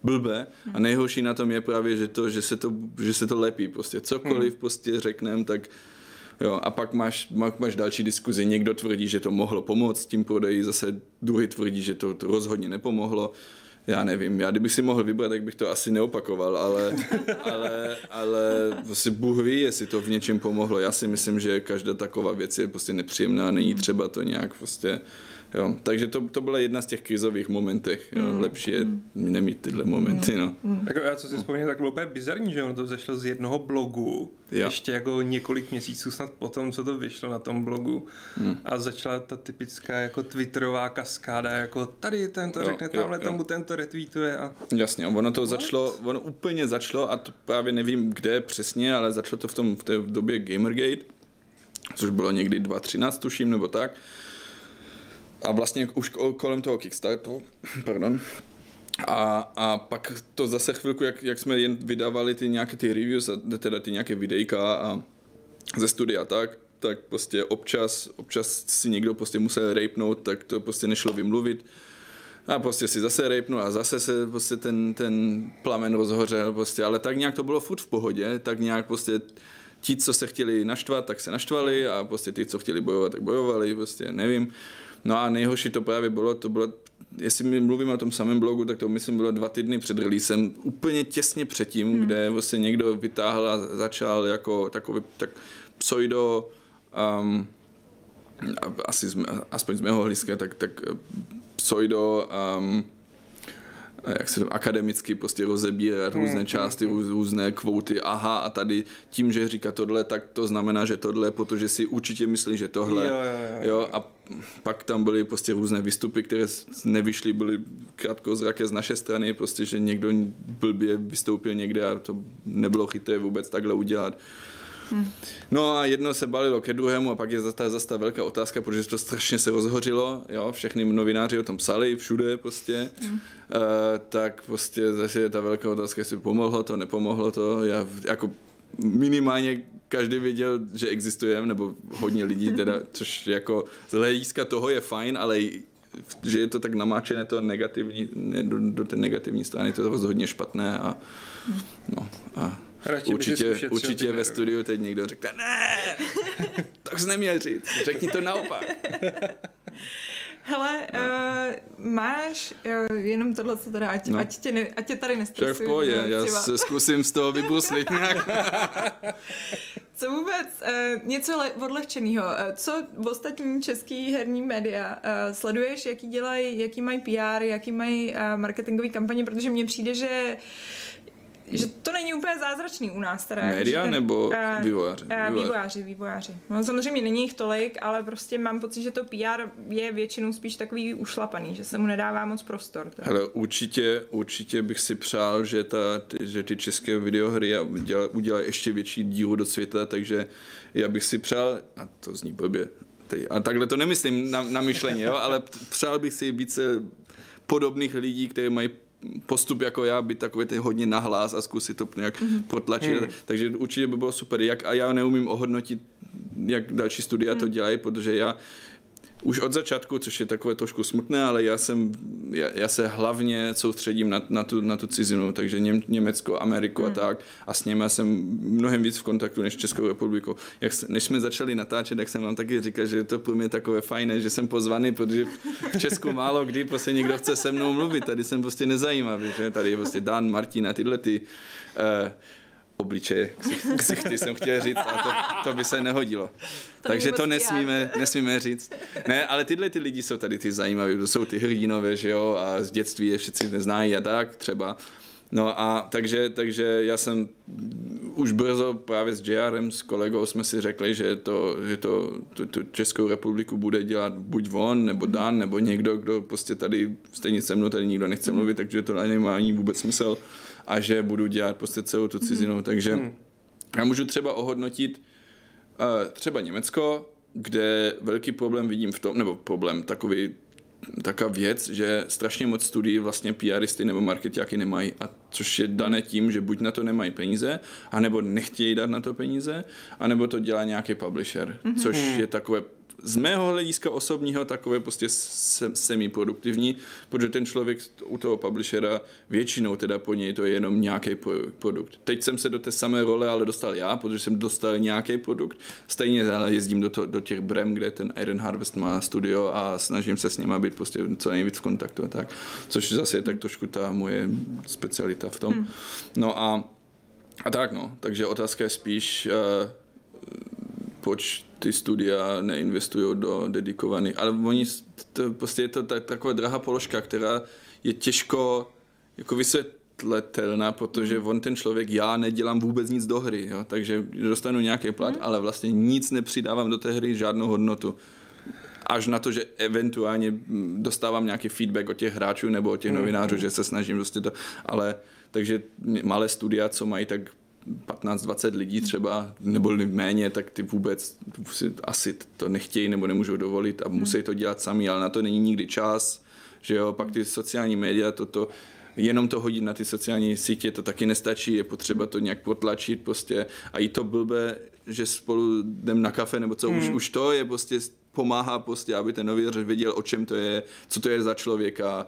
blbé a nejhorší na tom je právě, že, to, že, se, to, že se to lepí. Prostě cokoliv hmm. prostě řekneme, tak Jo, a pak máš, máš další diskuzi. Někdo tvrdí, že to mohlo pomoct tím prodeji, zase druhý tvrdí, že to, to rozhodně nepomohlo já nevím, já kdybych si mohl vybrat, tak bych to asi neopakoval, ale, ale, ale vlastně Bůh ví, jestli to v něčem pomohlo. Já si myslím, že každá taková věc je prostě nepříjemná, není třeba to nějak prostě Jo, takže to, to byla jedna z těch krizových momentech. Jo. Mm. Lepší je nemít tyhle momenty. No. Jako já co si vzpomínám, tak bylo úplně bizarní, že ono to vzešlo z jednoho blogu, Jo. ještě jako několik měsíců snad potom, co to vyšlo na tom blogu Hmm. a začala ta typická jako twitterová kaskáda, jako tady ten to Jo, řekne, jo, tamhle jo. tomu ten to retweetuje a Jasně, ono to začalo, ono úplně začalo, a to právě nevím kde přesně, ale začalo to v, tom, v té době Gamergate, což bylo někdy 2013, tuším, nebo tak. A vlastně už ko- kolem toho Kickstarteru, pardon, a, a pak to zase chvilku, jak, jak jsme jen vydávali ty nějaké ty reviews, a teda ty nějaké videjka a ze studia tak, tak prostě občas, občas si někdo prostě musel rapnout, tak to prostě nešlo vymluvit. A prostě si zase rejpnul a zase se prostě ten, ten plamen rozhořel prostě, ale tak nějak to bylo furt v pohodě, tak nějak prostě ti, co se chtěli naštvat, tak se naštvali a prostě ty, co chtěli bojovat, tak bojovali, prostě nevím. No a nejhorší to právě bylo, to bylo, jestli my mluvíme o tom samém blogu, tak to myslím bylo dva týdny před releasem, úplně těsně předtím, hmm. kde vlastně někdo vytáhl a začal jako takový tak pseudo um, asi z, aspoň z mého hlediska, tak, tak pseudo um, jak se to akademicky prostě rozebírat různé části, růz- různé kvóty, aha a tady tím, že říká tohle, tak to znamená, že tohle, protože si určitě myslí, že tohle. Jo, jo, jo. jo a pak tam byly prostě různé výstupy, které nevyšly, byly krátkozraké z naší strany, prostě, že někdo blbě vystoupil někde a to nebylo chytré vůbec takhle udělat. No a jedno se balilo ke druhému a pak je zase ta, zase ta velká otázka, protože to strašně se rozhořilo, jo, všechny novináři o tom psali, všude prostě, mm. uh, tak prostě zase je ta velká otázka, jestli pomohlo to, nepomohlo to, já jako minimálně každý věděl, že existujeme, nebo hodně lidí teda, což jako z hlediska toho je fajn, ale i- že je to tak namáčené to negativní, ne, do, do té negativní strany, to je rozhodně špatné a no a Radši určitě, určitě ve studiu teď někdo řekne, ne, tak jsi neměl říct, řekni to naopak. Hele, uh, máš uh, jenom tohle, co teda, ať, No. no. ať, tě, ne, ať tě tady Však v nestresuju. pohodě, já se zkusím z toho vybuslit nějak. Co vůbec, uh, něco le- odlehčeného. Uh, co ostatní český herní média uh, sleduješ, jaký dělají, jaký mají PR, jaký mají uh, marketingové kampaně, protože mně přijde, že že to není úplně zázračný u nás teda. Média ten- nebo eh, vývojáři? eh, Vývojáři. vývojáři. No, samozřejmě není jich tolik, ale prostě mám pocit, že to PR je většinou spíš takový ušlapaný, že se mu nedává moc prostor. teda. Hele, určitě, určitě bych si přál, že, ta, ty, že ty české videohry udělají udělá ještě větší díru do světa, takže já bych si přál, a to zní blbě, teď, a takhle to nemyslím na, na myšlení, jo, ale přál bych si více podobných lidí, kteří mají postup jako já, být takový ty hodně nahlas a zkusit to nějak mm-hmm. potlačit. Mm. Takže určitě by bylo super. Jak, a já neumím ohodnotit, jak další studia mm. to dělají, protože já už od začátku, což je takové trošku smutné, ale já jsem, já, já se hlavně soustředím na, na, tu, na tu cizinu, takže Něm, Německo, Ameriku hmm. a tak a s nimi jsem mnohem víc v kontaktu než Českou republikou. Jak, než jsme začali natáčet, tak jsem vám taky říkal, že to pro mě takové fajné, že jsem pozvaný, protože v Česku málo kdy prostě někdo chce se mnou mluvit, tady jsem prostě nezajímavý, že tady je prostě Dan, Martin a tyhle ty uh, obličeje, ksichty, jsem chtěl říct, a to, to by se nehodilo. To Takže to nesmíme, nesmíme říct. Ne, ale tyhle ty lidi jsou tady ty zajímavé, to jsou ty hrdinové, že jo, a z dětství je všichni neznají a tak třeba. No a takže, takže já jsem už brzo právě s JRem, s kolegou jsme si řekli, že to, že to tu, tu Českou republiku bude dělat buď on, nebo Dan, nebo někdo, kdo prostě tady stejně se mnou tady nikdo nechce mluvit, takže to nemá ani vůbec smysl a že budu dělat prostě celou tu cizinu, takže já můžu třeba ohodnotit uh, třeba Německo, kde velký problém vidím v tom, nebo problém takový, taková věc, že strašně moc studií vlastně PRisty nebo marketiáky nemají, a což je dané tím, že buď na to nemají peníze, anebo nechtějí dát na to peníze, anebo to dělá nějaký publisher, mm-hmm. což je takové z mého hlediska osobního takové prostě se, semiproduktivní, protože ten člověk u toho publishera většinou teda po něj to je jenom nějaký pro, produkt. Teď jsem se do té samé role ale dostal já, protože jsem dostal nějaký produkt. Stejně ale jezdím do, to, do těch Brem, kde ten Iron Harvest má studio a snažím se s nima být prostě co nejvíc v kontaktu a tak. Což zase je tak trošku ta moje specialita v tom. Hmm. No a, a tak no, takže otázka je spíš uh, proč ty studia neinvestují do dedikovaných, ale oni, to, prostě je to tak, taková drahá položka, která je těžko jako vysvětlitelná, protože on ten člověk, já nedělám vůbec nic do hry, jo, takže dostanu nějaký plat, ale vlastně nic nepřidávám do té hry, žádnou hodnotu. Až na to, že eventuálně dostávám nějaký feedback od těch hráčů nebo od těch novinářů, že se snažím prostě to, ale takže malé studia, co mají tak 15-20 lidí třeba, nebo méně, tak ty vůbec si asi to nechtějí nebo nemůžou dovolit a musí to dělat sami, ale na to není nikdy čas, že jo, pak ty sociální média, toto, jenom to hodit na ty sociální sítě, to taky nestačí, je potřeba to nějak potlačit prostě. A i to blbé, že spolu jdem na kafe nebo co, mm. už, už to je prostě pomáhá prostě, aby ten novinář věděl, o čem to je, co to je za člověka,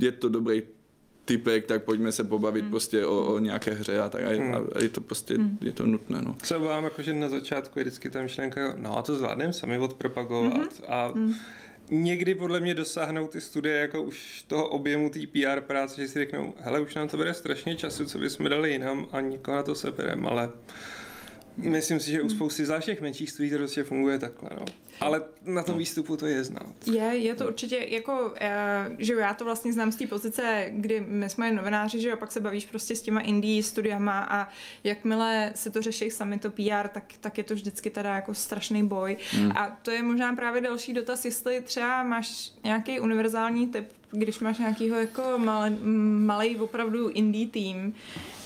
je to dobrý typek, tak pojďme se pobavit mm. prostě o, o nějaké hře a tak a, mm. a je to prostě, mm. je to nutné, no. Se obávám, jako, že na začátku je vždycky ta myšlenka, no a to zvládneme sami odpropagovat mm-hmm. a mm. někdy podle mě dosáhnou ty studie jako už toho objemu té PR práce, že si řeknou, hele, už nám to bude strašně času, co bychom dali jinam a nikoho na to sebereme, ale Myslím si, že u spousty zvlášť těch menších studií to prostě funguje takhle, no. Ale na tom výstupu to je znát. Je, je to určitě jako, eh, že já to vlastně znám z té pozice, kdy my jsme novináři, že jo, pak se bavíš prostě s těma indie studiama a jakmile se to řeší sami to PR, tak, tak je to vždycky teda jako strašný boj. Hmm. A to je možná právě další dotaz, jestli třeba máš nějaký univerzální typ když máš nějakýho jako malý, malý opravdu indie tým,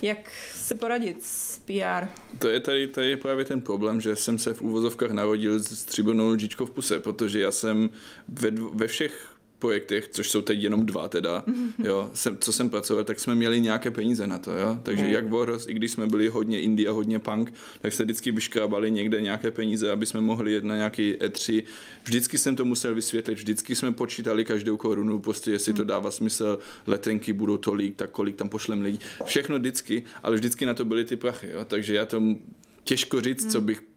jak se poradit s PR? To je tady, tady je právě ten problém, že jsem se v úvozovkách narodil s stříbrnou lžičkou v puse, protože já jsem ve, ve všech projektech, což jsou teď jenom dva teda, jo, jsem, co jsem pracoval, tak jsme měli nějaké peníze na to, jo. Takže jak Boros, i když jsme byli hodně indie a hodně punk, tak se vždycky vyškrábali někde nějaké peníze, aby jsme mohli jet na nějaký E3. Vždycky jsem to musel vysvětlit, vždycky jsme počítali každou korunu, prostě jestli to dává smysl, letenky budou tolik, tak kolik tam pošlem lidí. Všechno vždycky, ale vždycky na to byly ty prachy, jo. Takže já to těžko říct, co bych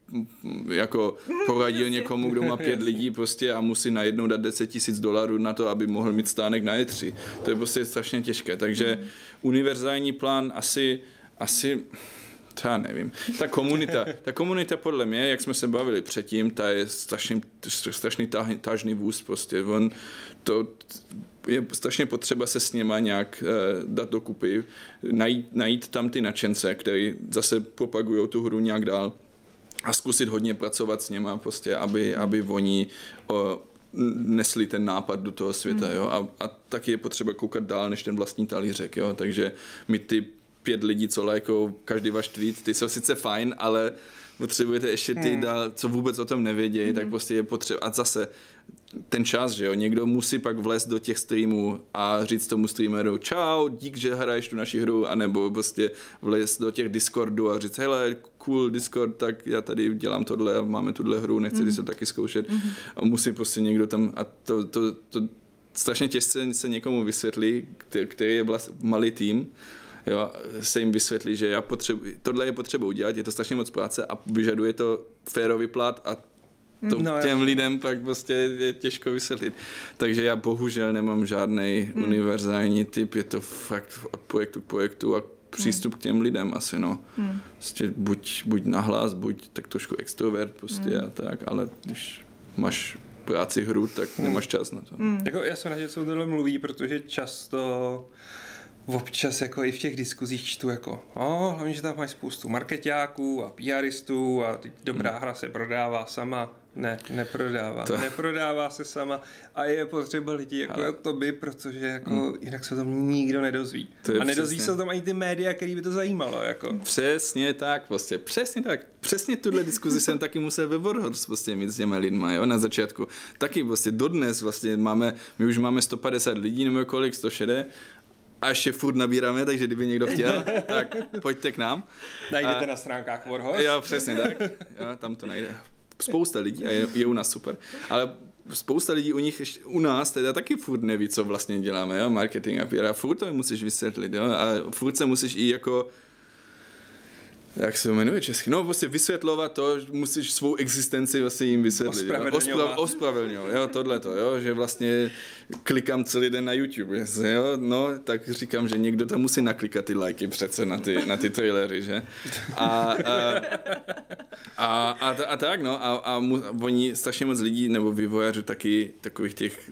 jako poradil někomu, kdo má pět lidí prostě a musí najednou dát 10 tisíc dolarů na to, aby mohl mít stánek na E3. To je prostě strašně těžké. Takže univerzální plán asi, asi já nevím. Ta komunita, ta komunita podle mě, jak jsme se bavili předtím, ta je strašný, strašný tážný vůz prostě. On to, je strašně potřeba se s něma nějak uh, dát dokupy, najít, najít tam ty načence, který zase propagují tu hru nějak dál a zkusit hodně pracovat s něma, prostě, aby, aby oni o, nesli ten nápad do toho světa, mm. jo, a, a taky je potřeba koukat dál, než ten vlastní talířek, jo, takže my ty pět lidí, co lajkou každý váš tweet, ty jsou sice fajn, ale potřebujete ještě ty hmm. dál, co vůbec o tom nevědějí, hmm. tak prostě je potřeba, a zase ten čas, že jo, někdo musí pak vlézt do těch streamů a říct tomu streameru čau, dík, že hraješ tu naši hru, anebo prostě vlézt do těch Discordů a říct, hele, cool Discord, tak já tady dělám tohle a máme tuhle hru, nechci mm. se taky zkoušet. Mm. A musí prostě někdo tam, a to, to, to strašně těžce se někomu vysvětlí, který je vlast, malý tým, jo, se jim vysvětlí, že já potřebu, tohle je potřeba udělat, je to strašně moc práce a vyžaduje to férový plat a to no, těm já. lidem pak prostě je těžko vysvětlit. Takže já bohužel nemám žádný hmm. univerzální typ, je to fakt od projektu k projektu a přístup hmm. k těm lidem asi, no. Hmm. Prostě buď, buď nahlas, buď tak trošku extrovert prostě hmm. a tak, ale když máš práci hru, tak hmm. nemáš čas na to. Hmm. Jako já jsem rád, že se o tohle mluví, protože často občas jako i v těch diskuzích čtu jako, o, hlavně, že tam máš spoustu marketáků a PRistů a dobrá hmm. hra se prodává sama. Ne, neprodává. To... Neprodává se sama a je potřeba lidi jako Ale... to by, protože jako hmm. jinak se o tom nikdo nedozví. To a nedozví přesně. se o tom ani ty média, který by to zajímalo. Jako. Přesně tak, prostě, přesně tak. Přesně tuhle diskuzi jsem taky musel ve Warhorse prostě mít s těmi lidmi, jo, na začátku. Taky prostě dodnes vlastně máme, my už máme 150 lidí nebo kolik, 160 a ještě furt nabíráme, takže kdyby někdo chtěl, tak pojďte k nám. Najdete a, na stránkách Warhorse. Jo, přesně tak. Jo, tam to najde spousta lidí a je, je u nás super. Ale spousta lidí u nich, u nás teda taky furt neví, co vlastně děláme, jo? marketing a PR. A furt to musíš vysvětlit, jo? a furt se musíš i jako jak se to jmenuje česky? No, prostě vysvětlovat to, že musíš svou existenci vlastně jim vysvětlit. Ospravedlňovat. ospravedlňovat, jo, tohle to, jo, že vlastně klikám celý den na YouTube, jo, no, tak říkám, že někdo tam musí naklikat ty lajky přece na ty, na ty trailery, že? A, a, a, a, a tak, no, a, a mu, oni strašně moc lidí, nebo vývojářů taky takových těch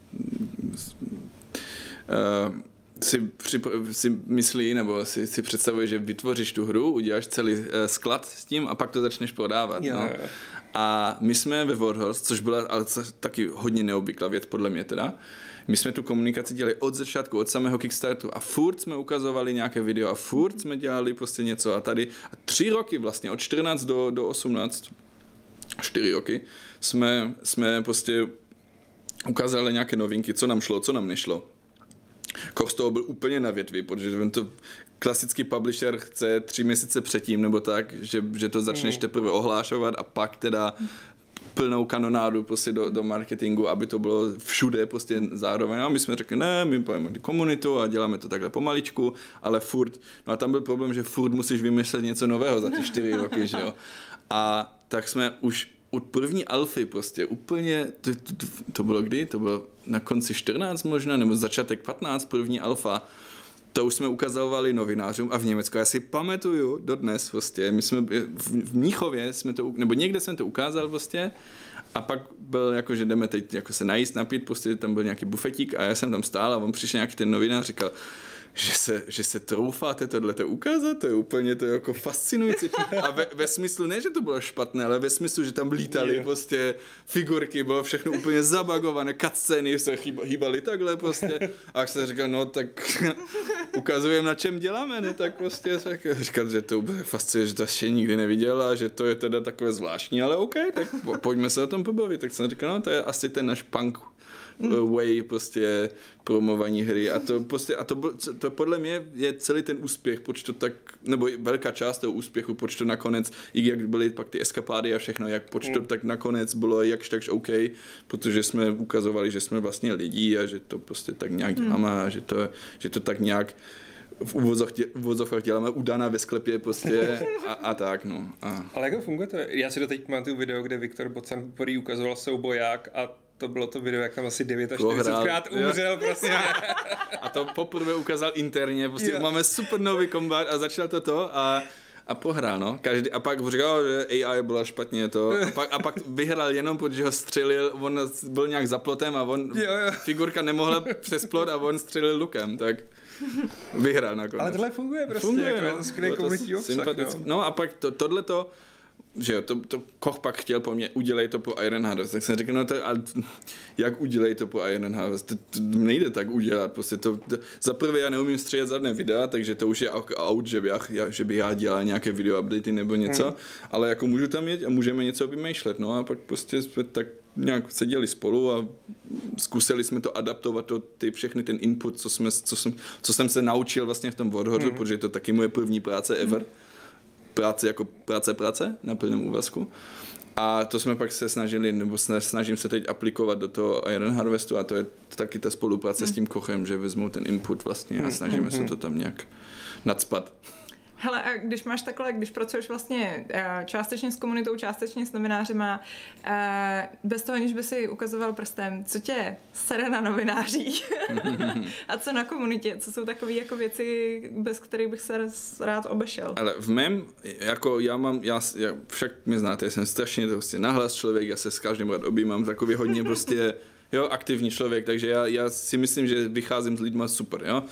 uh, si, přip- si myslí nebo si, si představuje, že vytvoříš tu hru, uděláš celý uh, sklad s tím a pak to začneš prodávat. Jo, no. A my jsme ve Warhorse, což byla ale taky hodně neobvyklá věc podle mě teda, my jsme tu komunikaci dělali od začátku, od samého Kickstartu a furt jsme ukazovali nějaké video a furt jsme dělali prostě něco a tady a tři roky vlastně, od 14 do, do 18, čtyři roky, jsme, jsme prostě ukázali nějaké novinky, co nám šlo, co nám nešlo. Koch z toho byl úplně na větvi, protože on to klasický publisher chce tři měsíce předtím nebo tak, že, že to začneš teprve ohlášovat a pak teda plnou kanonádu prostě do, do marketingu, aby to bylo všude prostě zároveň. A my jsme řekli, ne, my pojeme komunitu a děláme to takhle pomaličku, ale furt, no a tam byl problém, že furt musíš vymyslet něco nového za ty čtyři roky, že jo. A tak jsme už od první alfy prostě úplně, to, to, to, bylo kdy? To bylo na konci 14 možná, nebo začátek 15, první alfa. To už jsme ukazovali novinářům a v Německu, já si pamatuju dodnes prostě, my jsme v, v Mnichově jsme to, nebo někde jsem to ukázal prostě a pak byl jako, že jdeme teď jako se najíst, napít, prostě tam byl nějaký bufetík a já jsem tam stál a on přišel nějaký ten novinář říkal, že se, že se troufáte tohle to ukázat, to je úplně to je jako fascinující. A ve, ve smyslu, ne, že to bylo špatné, ale ve smyslu, že tam lítali Jo. prostě figurky, bylo všechno úplně zabagované, cutscény se hýbaly takhle prostě. A jak jsem říkal, no tak ukazujeme, na čem děláme, ne, tak prostě tak říkal, že to úplně fascinuje, že to ještě nikdy neviděl a že to je teda takové zvláštní, ale OK, tak po- pojďme se o tom pobavit. Tak jsem říkal, no to je asi ten náš punk uh, way prostě promovaní hry a to prostě, a to, to podle mě je celý ten úspěch, proč to tak, nebo velká část toho úspěchu, proč to nakonec, i jak byly pak ty eskapády a všechno, jak proč to tak nakonec bylo jakž takž OK, protože jsme ukazovali, že jsme vlastně lidi a že to prostě tak nějak děláme a že to, že to tak nějak v uvozovkách, děláme udaná ve sklepě prostě a, a tak no. A, Ale jak to funguje to? Já si doteď pamatuju video, kde Viktor Bocan poprvé ukazoval souboják a to bylo to video, jak tam asi 49krát Prohrál. umřel, prostě. A to poprvé ukázal interně, prostě Jo. máme super nový kombat a začal to to a a pohrál, no. Každý, a pak říkal, že AI byla špatně to. A pak, a pak vyhrál jenom, protože ho střelil, on byl nějak za plotem a on, Jo, jo. figurka nemohla přes plot a on střelil lukem, tak vyhrál nakonec. Ale tohle funguje prostě, Funguje, jako, no. to skvělý komunitní obsah, no. No a pak to, tohleto, že jo, to, to Koch pak chtěl po mně, udělej to po Iron Harvest, tak jsem řekl, no to, ale jak udělej to po Iron Harvest, to, to nejde tak udělat, prostě to, to za prvé já neumím stříhat žádné videa, takže to už je out, že, by já, že by já dělal nějaké video updaty nebo něco, hmm. ale jako můžu tam jít a můžeme něco vymýšlet, no a pak prostě jsme tak nějak seděli spolu a zkusili jsme to adaptovat, to, ty všechny ten input, co, jsme, co, jsem, co jsem se naučil vlastně v tom Warhoru, hmm. protože je to taky moje první práce ever. Hmm. Práce jako práce, práce na plném úvazku. A to jsme pak se snažili, nebo sna- snažím se teď aplikovat do toho Iron Harvestu a to je taky ta spolupráce s tím kochem, že vezmou ten input vlastně a snažíme se to tam nějak nadspat. Hele, a když máš takhle, když pracuješ vlastně eh, částečně s komunitou, částečně s novinářima, eh, bez toho, aniž by si ukazoval prstem, co tě sere na novinářích a co na komunitě, co jsou takové jako věci, bez kterých bych se rád obešel. Ale v mém, jako já mám, já, já však mě znáte, já jsem strašně prostě nahlas člověk, já se s každým rád objímám, takový hodně prostě, jo, aktivní člověk, takže já, já si myslím, že vycházím s lidma super, jo.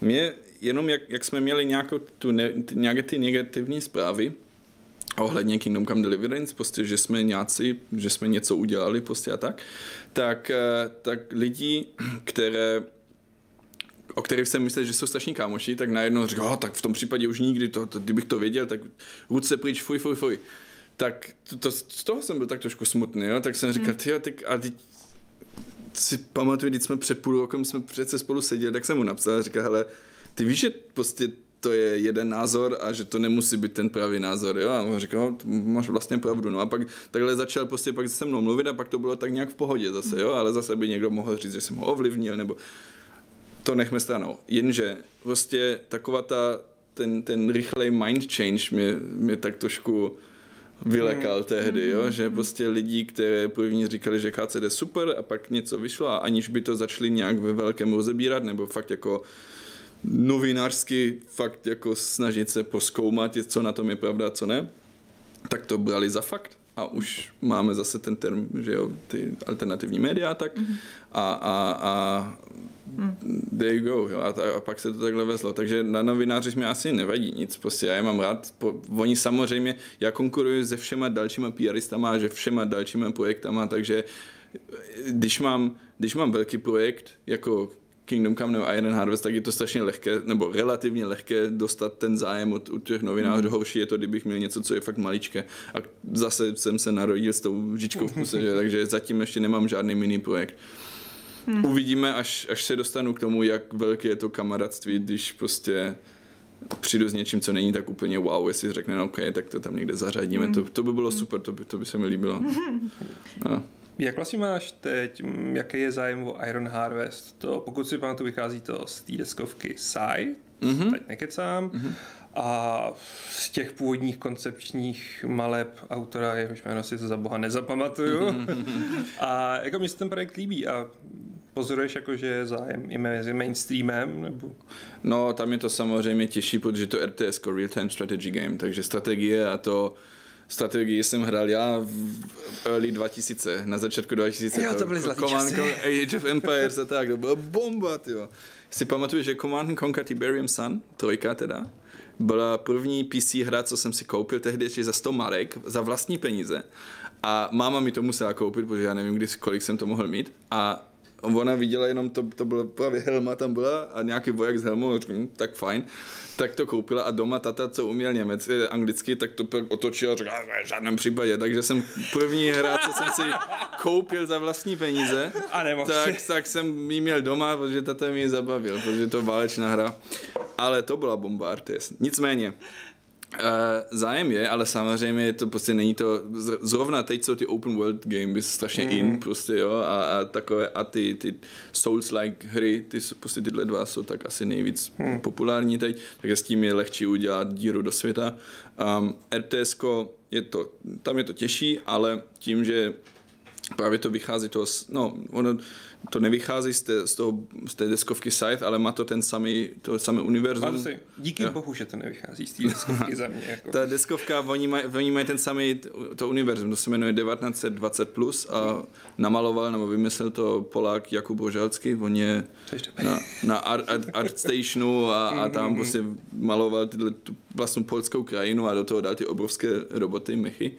Mě jenom, jak, jak jsme měli nějakou tu ne, ty, nějaké ty negativní zprávy, ohledně Kingdom Come Deliverance, prostě, že jsme nějací, že jsme něco udělali prostě a tak, tak, eh, tak lidi, které o kterých jsem myslel, že jsou strašní kámoši, tak najednou říkal, oh, tak v tom případě už nikdy, to, to, kdybych to věděl, tak ruce pryč, fuj, fuj, fuj. Tak to, to, z toho jsem byl tak trošku smutný, jo? tak jsem říkal, ty, tak a teď si pamatuju, když jsme před půl rokem jsme přece spolu seděli, tak jsem mu napsal a říkal, hele, ty víš, že prostě to je jeden názor a že to nemusí být ten pravý názor, jo? A on říkal, no, máš vlastně pravdu, no a pak takhle začal prostě pak se mnou mluvit a pak to bylo tak nějak v pohodě zase, jo? Ale zase by někdo mohl říct, že jsem ho ovlivnil, nebo to nechme stranou. Jenže prostě taková ta, ten, ten rychlej mind change mě, mě tak trošku vylekal tehdy, jo? že prostě lidi, které první říkali, že KCD je super a pak něco vyšlo a aniž by to začali nějak ve velkém rozebírat nebo fakt jako novinářsky fakt jako snažit se poskoumat, co na tom je pravda a co ne, tak to brali za fakt. A už máme zase ten term, že jo, ty alternativní média tak. Mm-hmm. a, a, a there you go, jo, a, a pak se to takhle vezlo, takže na novinářích mi asi nevadí nic, prostě já je mám rád, po, oni samozřejmě, já konkuruji se všema dalšíma PRistama a že všema dalšíma projektama, takže když mám, když mám velký projekt, jako Kingdom Come nebo Iron Harvest, tak je to strašně lehké, nebo relativně lehké dostat ten zájem od, od těch novinářů. Mm. Horší je to, kdybych měl něco, co je fakt maličké. A zase jsem se narodil s tou žičkou v kuse, že? takže zatím ještě nemám žádný mini projekt. Mm. Uvidíme, až, až se dostanu k tomu, jak velké je to kamarádství, když prostě přijdu s něčím, co není tak úplně wow, jestli řekne, no OK, tak to tam někde zařadíme, mm. to, to by bylo super, to by, to by se mi líbilo. No. Jak vlastně máš teď, jaký je zájem o Iron Harvest? To, pokud si pamatuju, vychází to z té deskovky Sai, mm-hmm. teď nekecám, mm-hmm. a z těch původních koncepčních maleb autora, jehož jméno si to za boha nezapamatuju. Mm-hmm. a jako mi se ten projekt líbí a pozoruješ jako, že je zájem i mezi mainstreamem? Nebo? No, tam je to samozřejmě těžší, protože to RTS, Real Time Strategy Game, takže strategie a to strategii jsem hrál já v early 2000, na začátku 2000. Jo, to byly zlatý Command časy. Age of Empires a tak, to byla bomba, jo. Si pamatuju, že Command Conquer Tiberium Sun, trojka teda, byla první PC hra, co jsem si koupil tehdy ještě za 100 marek, za vlastní peníze. A máma mi to musela koupit, protože já nevím, kdy, kolik jsem to mohl mít. A ona viděla jenom, to, to byla právě helma tam byla a nějaký voják s helmou, hm, tak fajn tak to koupila a doma tata, co uměl německy, anglicky, tak to otočil a řekl, v žádném případě. Takže jsem první hra, co jsem si koupil za vlastní peníze, a tak, tak jsem ji měl doma, protože tata mi ji zabavil, protože to válečná hra. Ale to byla bomba RTS. Nicméně, Uh, zájem je, ale samozřejmě to prostě není to, zrovna teď jsou ty open world game strašně mm. in prostě jo a, a takové a ty, ty Souls-like hry, ty prostě tyhle dva jsou tak asi nejvíc mm. populární teď, takže s tím je lehčí udělat díru do světa. Um, RTS je to, tam je to těžší, ale tím, že právě to vychází to, no ono, to nevychází z té, z, toho, z té deskovky Scythe, ale má to ten samý, to samé univerzum. Si, díky jo. bohu, že to nevychází z té deskovky za mě. Jako. Ta deskovka, oni mají, oni mají ten samý, to univerzum, to se jmenuje 1920+, plus a namaloval nebo vymyslel to Polák Jakub Božalský, on je na, na art, art, art stationu a, a tam prostě maloval tyhle, tu vlastní polskou krajinu a do toho dal ty obrovské roboty, mechy.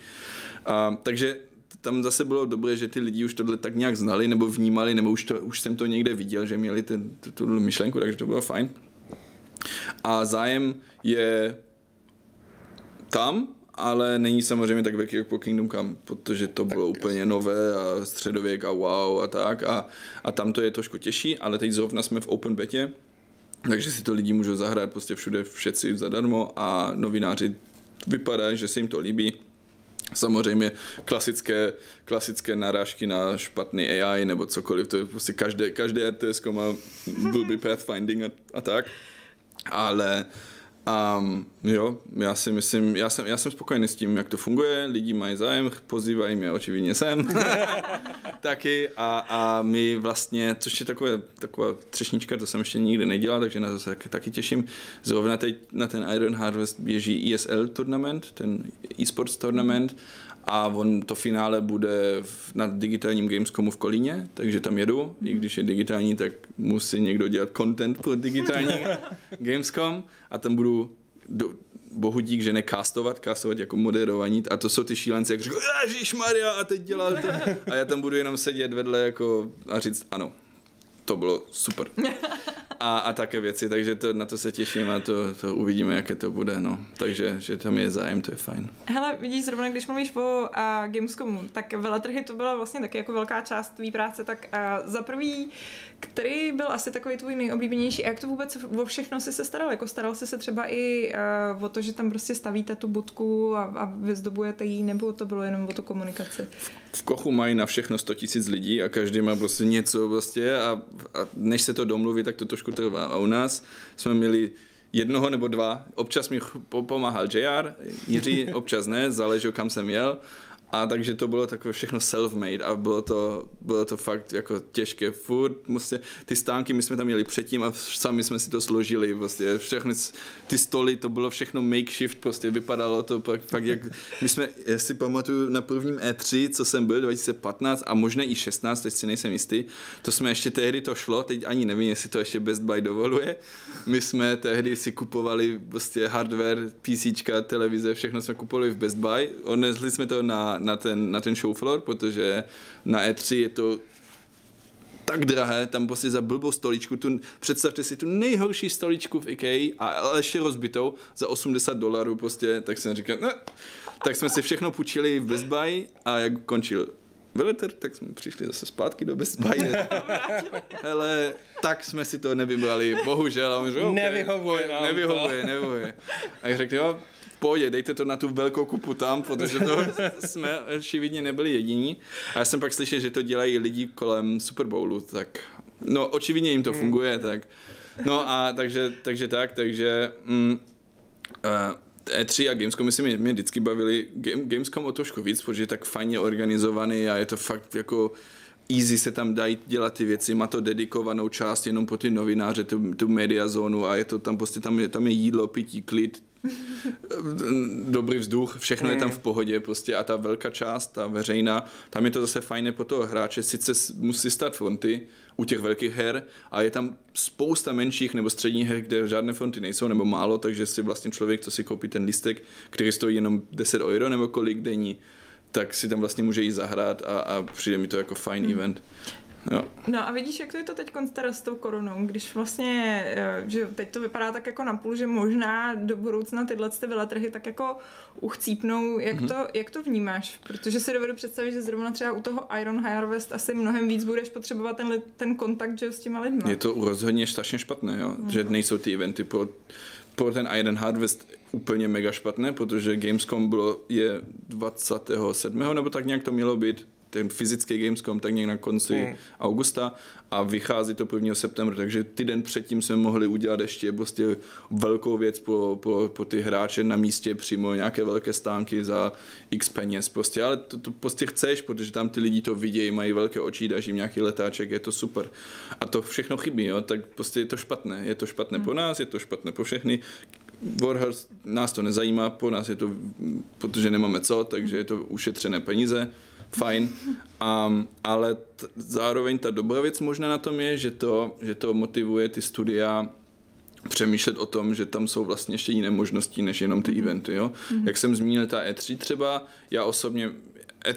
A, takže tam zase bylo dobré, že ty lidi už tohle tak nějak znali nebo vnímali, nebo už, to, už jsem to někde viděl, že měli ten, tu, tu myšlenku, takže to bylo fajn. A zájem je tam, ale není samozřejmě tak velký jako Kingdom Come, protože to bylo tak úplně nové a středověk a wow a tak. A, a tam to je trošku těžší, ale teď zrovna jsme v open betě, takže si to lidi můžou zahrát prostě všude, všetci zadarmo a novináři vypadá, že se jim to líbí Samozřejmě klasické, klasické narážky na špatný AI nebo cokoliv, to je prostě každé, každé RTS má blbý pathfinding a, a tak, ale Um, jo, já si myslím, já jsem, já jsem spokojený s tím, jak to funguje, lidi mají zájem, pozývají mě očividně sem taky a, a my vlastně, což je takové, taková třešnička, to jsem ještě nikdy nedělal, takže na to se taky, taky těším. Zrovna teď na ten Iron Harvest běží ESL tournament, ten esports tournament a on to finále bude v, na digitálním Gamescomu v Kolíně, takže tam jedu, i když je digitální, tak musí někdo dělat content pro digitální Gamescom. A tam budu do, bohu dík, že nekastovat, kastovat jako moderování a to jsou ty šílenci, jak Ježíš Maria a teď dělá to. A já tam budu jenom sedět vedle jako a říct ano, to bylo super. A, a také věci, takže to, na to se těším a to, to uvidíme, jaké to bude, no. Takže, že tam je zájem, to je fajn. Hele, vidíš, zrovna když mluvíš o a, Gamescomu, tak veletrhy to byla vlastně taky jako velká část tvý práce, tak a, za prvý, který byl asi takový tvůj nejoblíbenější jak to vůbec o všechno si se staral? Jako staral jsi se třeba i uh, o to, že tam prostě stavíte tu budku a, a vyzdobujete ji, nebo to bylo jenom o tu komunikaci? V Kochu mají na všechno 100 tisíc lidí a každý má prostě něco prostě a, a než se to domluví, tak to trošku trvá. A u nás jsme měli jednoho nebo dva. Občas mi pomáhal JR, Jiří, občas ne, záleželo kam jsem jel. A takže to bylo takové všechno self-made a bylo to, bylo to fakt jako těžké. Furt prostě ty stánky my jsme tam měli předtím a sami jsme si to složili. Prostě všechny ty stoly, to bylo všechno makeshift, prostě vypadalo to pak, fakt jak, my jsme, já si pamatuju na prvním E3, co jsem byl 2015 a možná i 16, teď si nejsem jistý, to jsme ještě tehdy to šlo, teď ani nevím, jestli to ještě Best Buy dovoluje. My jsme tehdy si kupovali prostě hardware, PC, televize, všechno jsme kupovali v Best Buy, odnesli jsme to na na ten, na ten show floor, protože na E3 je to tak drahé, tam prostě za blbou stoličku, tu, představte si tu nejhorší stoličku v IKEA a ještě rozbitou za 80 dolarů prostě, tak jsem říkal, ne. tak jsme si všechno půjčili v Best Buy a jak končil veleter, tak jsme přišli zase zpátky do Best Buy. Hele, tak jsme si to nevybrali, bohužel. A on řekl, okay, nevyhovuje, nevyhovuje, nevyhovuje. A řekl, jo, pohodě, dejte to na tu velkou kupu tam, protože to jsme očividně nebyli jediní. A já jsem pak slyšel, že to dělají lidi kolem Super Bowlu, tak no očividně jim to hmm. funguje, tak no a takže, takže tak, takže mm, uh, E3 a Gamescom my si mě, mě vždycky bavili Game, Gamescom o trošku víc, protože je tak fajně organizovaný a je to fakt jako easy se tam dají dělat ty věci, má to dedikovanou část jenom pro ty novináře, tu, tu mediazónu a je to tam prostě, tam je, tam je jídlo, pití, klid, dobrý vzduch, všechno je tam v pohodě prostě a ta velká část, ta veřejná, tam je to zase fajné pro toho hráče, sice musí stát fronty u těch velkých her a je tam spousta menších nebo středních her, kde žádné fronty nejsou nebo málo, takže si vlastně člověk, co si koupí ten listek, který stojí jenom 10 euro nebo kolik denní, tak si tam vlastně může jít zahrát a, a přijde mi to jako fajn hmm. event. Jo. No a vidíš, jak to je to teď teda s tou koronou, když vlastně, eh, že teď to vypadá tak jako napůl, že možná do budoucna tyhle ty veletrhy tak jako uchcípnou, jak, mm-hmm. to, jak to vnímáš? Protože si dovedu představit, že zrovna třeba u toho Iron Harvest asi mnohem víc budeš potřebovat ten, ten kontakt že, s těma lidmi. Je to rozhodně strašně špatné, jo? Mm. že nejsou ty eventy pro, pro ten Iron Harvest úplně mega špatné, protože Gamescom bylo je 27. nebo tak nějak to mělo být ten fyzický Gamescom tak nějak na konci hmm. augusta a vychází to 1. septembra, takže týden předtím jsme mohli udělat ještě prostě velkou věc po, po, po ty hráče na místě přímo, nějaké velké stánky za x peněz prostě, ale to, to prostě chceš, protože tam ty lidi to vidějí, mají velké oči, dáš jim nějaký letáček, je to super. A to všechno chybí, jo? tak prostě je to špatné. Je to špatné hmm. po nás, je to špatné po všechny. Warhorse nás to nezajímá, po nás je to, protože nemáme co, takže je to ušetřené peníze fajn, um, ale t- zároveň ta dobrá věc možná na tom je, že to, že to motivuje ty studia přemýšlet o tom, že tam jsou vlastně ještě jiné možnosti, než jenom ty mm-hmm. eventy. Jo? Mm-hmm. Jak jsem zmínil, ta E3 třeba, já osobně, E,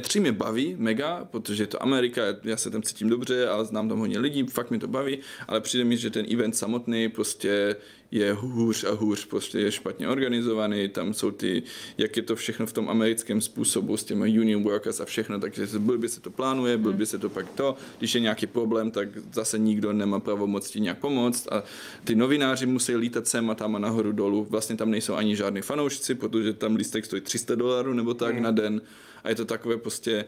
E3 mě baví mega, protože je to Amerika, já se tam cítím dobře a znám tam hodně lidí, fakt mi to baví, ale přijde mi, že ten event samotný prostě je hůř a hůř, prostě je špatně organizovaný, tam jsou ty, jak je to všechno v tom americkém způsobu s těmi union workers a všechno, takže blbě se to plánuje, blbě hmm. se to pak to, když je nějaký problém, tak zase nikdo nemá pravomoc ti nějak pomoct a ty novináři musí lítat sem a tam a nahoru dolů, vlastně tam nejsou ani žádní fanoušci, protože tam lístek stojí 300 dolarů nebo tak hmm. na den a je to takové prostě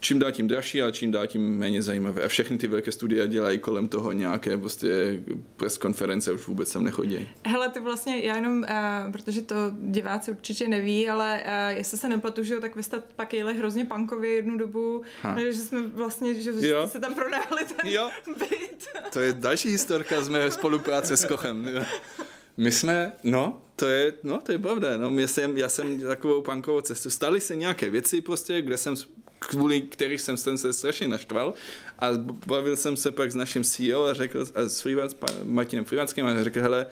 čím dál tím dražší a čím dál tím méně zajímavé. A všechny ty velké studia dělají kolem toho nějaké prostě press konference, už vůbec tam nechodí. Hele, ty vlastně, já jenom, uh, protože to diváci určitě neví, ale uh, jestli se nepletu, že tak vy jste pak jeli hrozně punkově jednu dobu, ha. že jsme vlastně, že jo. se tam pronajali ten jo. byt. To je další historka z mé spolupráce s Kochem. My jsme, no, to je, no, to je pravda, no, já jsem, já jsem takovou punkovou cestu. Staly se nějaké věci prostě, kde jsem kvůli kterých jsem se strašně naštval a bavil jsem se pak s naším CEO a řekl, a s Freelance, Martinem Freelanským a řekl, hele,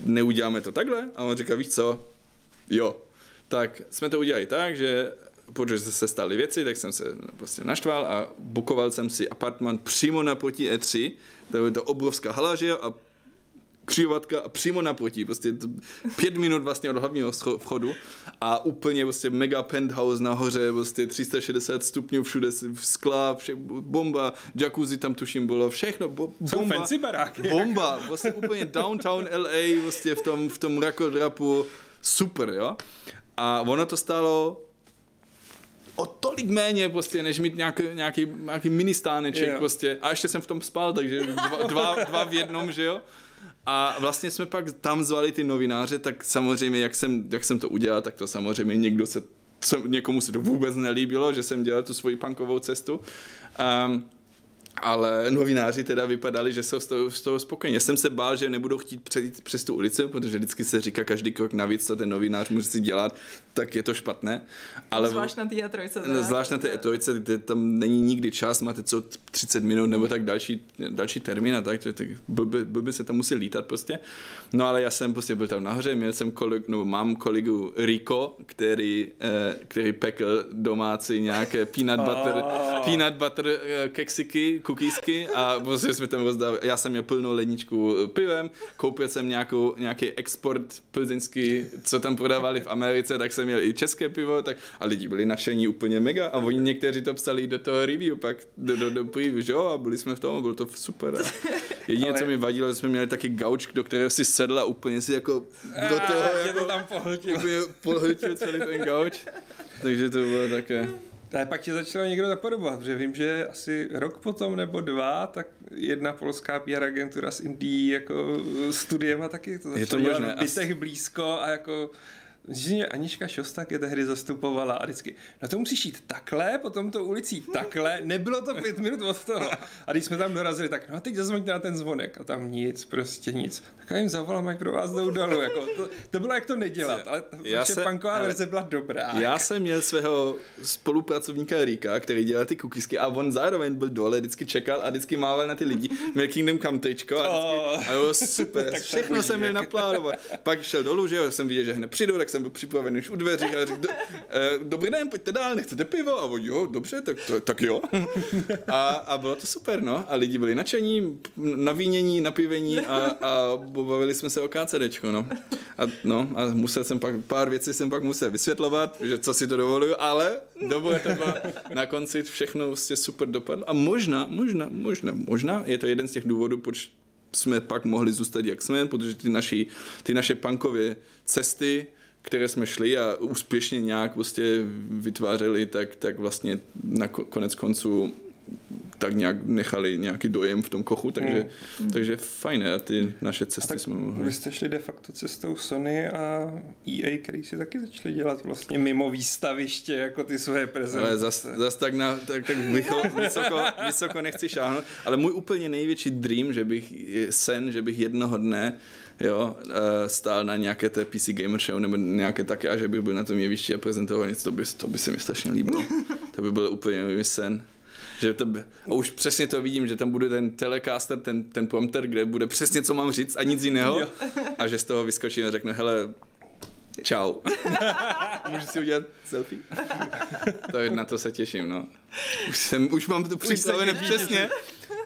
neuděláme to takhle? A on říká, víš co, jo. Tak jsme to udělali tak, že protože se staly věci, tak jsem se prostě naštval a bukoval jsem si apartment přímo naproti E3, to je to obrovská hala, že jo, a křižovatka a přímo naproti, prostě pět minut vlastně od hlavního vchodu a úplně prostě mega penthouse nahoře, prostě 360 stupňů všude, skla, vše, bomba, jacuzzi tam tuším bylo, všechno, bo, bomba, fancy baráky. bomba, prostě úplně downtown LA, prostě v tom, v tom rakodrapu, super, jo. A ono to stálo o tolik méně prostě, než mít nějaký, nějaký, nějaký mini stáneček yeah. prostě. A ještě jsem v tom spal, takže dva, dva, dva v jednom, že jo A vlastně jsme pak tam zvali ty novináře, tak samozřejmě, jak jsem, jak jsem to udělal, tak to samozřejmě někdo se, co, někomu se to vůbec nelíbilo, že jsem dělal tu svoji punkovou cestu. Um, ale novináři teda vypadali, že jsou z toho, z toho spokojení. Já jsem se bál, že nebudou chtít přejít přes tu ulici, protože vždycky se říká každý krok navíc, co ten novinář musí dělat, tak je to špatné. Ale zvlášť na té trojce. Teda. Zvlášť na té trojce, kde tam není nikdy čas, máte co 30 minut nebo tak další, další termín a tak, tak blbě, blbě se tam musí lítat prostě. No ale já jsem prostě byl tam nahoře, měl jsem kolik, no, mám kolegu Rico, který, eh, který pekl domácí nějaké peanut butter, oh. peanut butter eh, keksiky, cookiesky a prostě jsme tam rozdávali. Já jsem měl plnou ledničku pivem, koupil jsem nějakou, nějaký export plzeňský, co tam prodávali v Americe, tak jsem měl i české pivo, tak a lidi byli nadšení úplně mega a oni někteří to psali do toho review, pak do, do, do preview, že jo, a byli jsme v tom, bylo to super. A jediné, Ale... co mi vadilo, že jsme měli taky gauč, do kterého si sedl a úplně si jako do toho jako, to tam pohltil. pohltil celý ten gauč. Takže to bylo také. Ale pak tě začalo někdo napodobovat, protože vím, že asi rok potom nebo dva, tak jedna polská PR agentura z Indii jako studiem a taky to začalo je to možné. v bytech blízko a jako mě Anička Šostak je tehdy zastupovala a vždycky, no to musíš jít takhle, potom to ulicí takhle, nebylo to pět minut od toho. A když jsme tam dorazili, tak no a teď zazvoňte na ten zvonek a tam nic, prostě nic. Tak já jim zavolám, jak pro vás jdou dolů. Jako, to, to, bylo jak to nedělat, ale já se, punková verze byla dobrá. Já jsem měl svého spolupracovníka Rika, který dělal ty cookiesky a on zároveň byl dole, vždycky čekal a vždycky mával na ty lidi. Měl Kingdom Come tričko a, vždycky, oh. a bylo super, všechno jsem měl naplánovat. Pak šel dolů, že jo, jsem viděl, že hned přijdu, tak jsem byl připravený už u dveří a řekl, do, eh, dobrý den, pojďte dál, nechcete pivo? A on, jo, dobře, tak, to, tak jo. A, a bylo to super, no. A lidi byli nadšení, navínění, napivení a, a bavili jsme se o KCDčko, no. A, no, a musel jsem pak, pár věcí jsem pak musel vysvětlovat, že co si to dovoluju, ale dobře to na konci všechno vlastně super dopadlo. A možná, možná, možná, možná je to jeden z těch důvodů, proč jsme pak mohli zůstat, jak jsme, protože ty, naši, ty naše punkové cesty které jsme šli a úspěšně nějak prostě vytvářeli, tak, tak vlastně na konec konců tak nějak nechali nějaký dojem v tom kochu, takže, mm. takže fajn, a ty naše cesty tak jsme mohli. Vy jste šli de facto cestou Sony a EA, který si taky začali dělat vlastně mimo výstaviště, jako ty své prezentace. Ale zas, zas tak, na, tak, tak vysoko, vysoko, vysoko nechci šáhnout, ale můj úplně největší dream, že bych, sen, že bych jednoho dne jo, eh, stál na nějaké té PC Gamer Show nebo nějaké také a že bych byl na tom jevišti a prezentoval něco, to by, to by se mi strašně líbilo. To by byl úplně můj sen. Že to by, a už přesně to vidím, že tam bude ten telecaster, ten, ten prompter, kde bude přesně, co mám říct a nic jiného. A že z toho vyskočím a řeknu, hele, Čau. Můžu si udělat selfie? to na to se těším, no. Už, jsem, už mám to přistavené přesně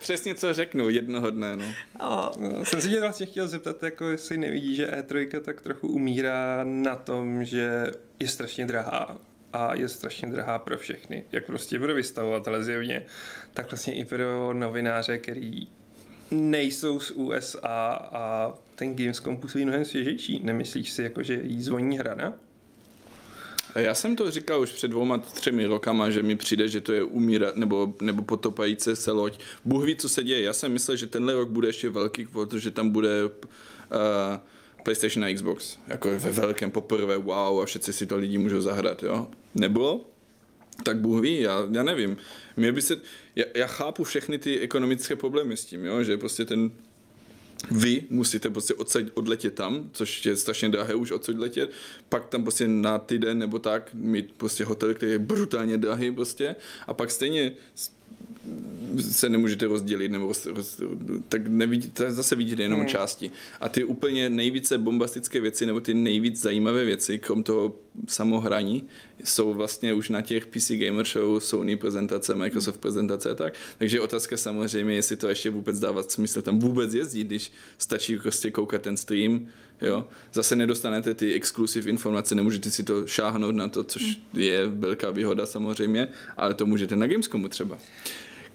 přesně, co řeknu jednoho dne. No. Oh. No, jsem si tě vlastně chtěl zeptat, jako jestli nevidí, že E3 tak trochu umírá na tom, že je strašně drahá a je strašně drahá pro všechny, jak prostě pro vystavovatele zjevně, tak vlastně i pro novináře, který nejsou z USA a ten Gamescom působí mnohem svěžejší. Nemyslíš si, jako, že jí zvoní hrana? Já jsem to říkal už před dvouma, třemi rokama, že mi přijde, že to je umírat nebo, nebo potopající se loď. Bůh ví, co se děje. Já jsem myslel, že tenhle rok bude ještě velký, protože tam bude uh, PlayStation a Xbox. Jako ve velkém poprvé, wow, a všichni si to lidi můžou zahrát, jo. Nebylo? Tak Bůh ví, já, já nevím. Mě by se, já, já chápu všechny ty ekonomické problémy s tím, jo, že prostě ten vy musíte prostě odsaď, odletět tam, což je strašně drahé už odsud letět, pak tam prostě na týden nebo tak mít prostě hotel, který je brutálně drahý prostě a pak stejně se nemůžete rozdělit, nebo roz, roz, tak nevidíte, zase vidíte jenom hmm. části. A ty úplně nejvíce bombastické věci, nebo ty nejvíc zajímavé věci, krom toho samohraní, jsou vlastně už na těch PC Gamer Show, Sony prezentace, Microsoft prezentace a tak. Takže otázka samozřejmě, jestli to ještě vůbec dává smysl tam vůbec jezdit, když stačí prostě koukat ten stream, jo. Zase nedostanete ty exklusiv informace, nemůžete si to šáhnout na to, což je velká výhoda samozřejmě, ale to můžete na Gamescomu třeba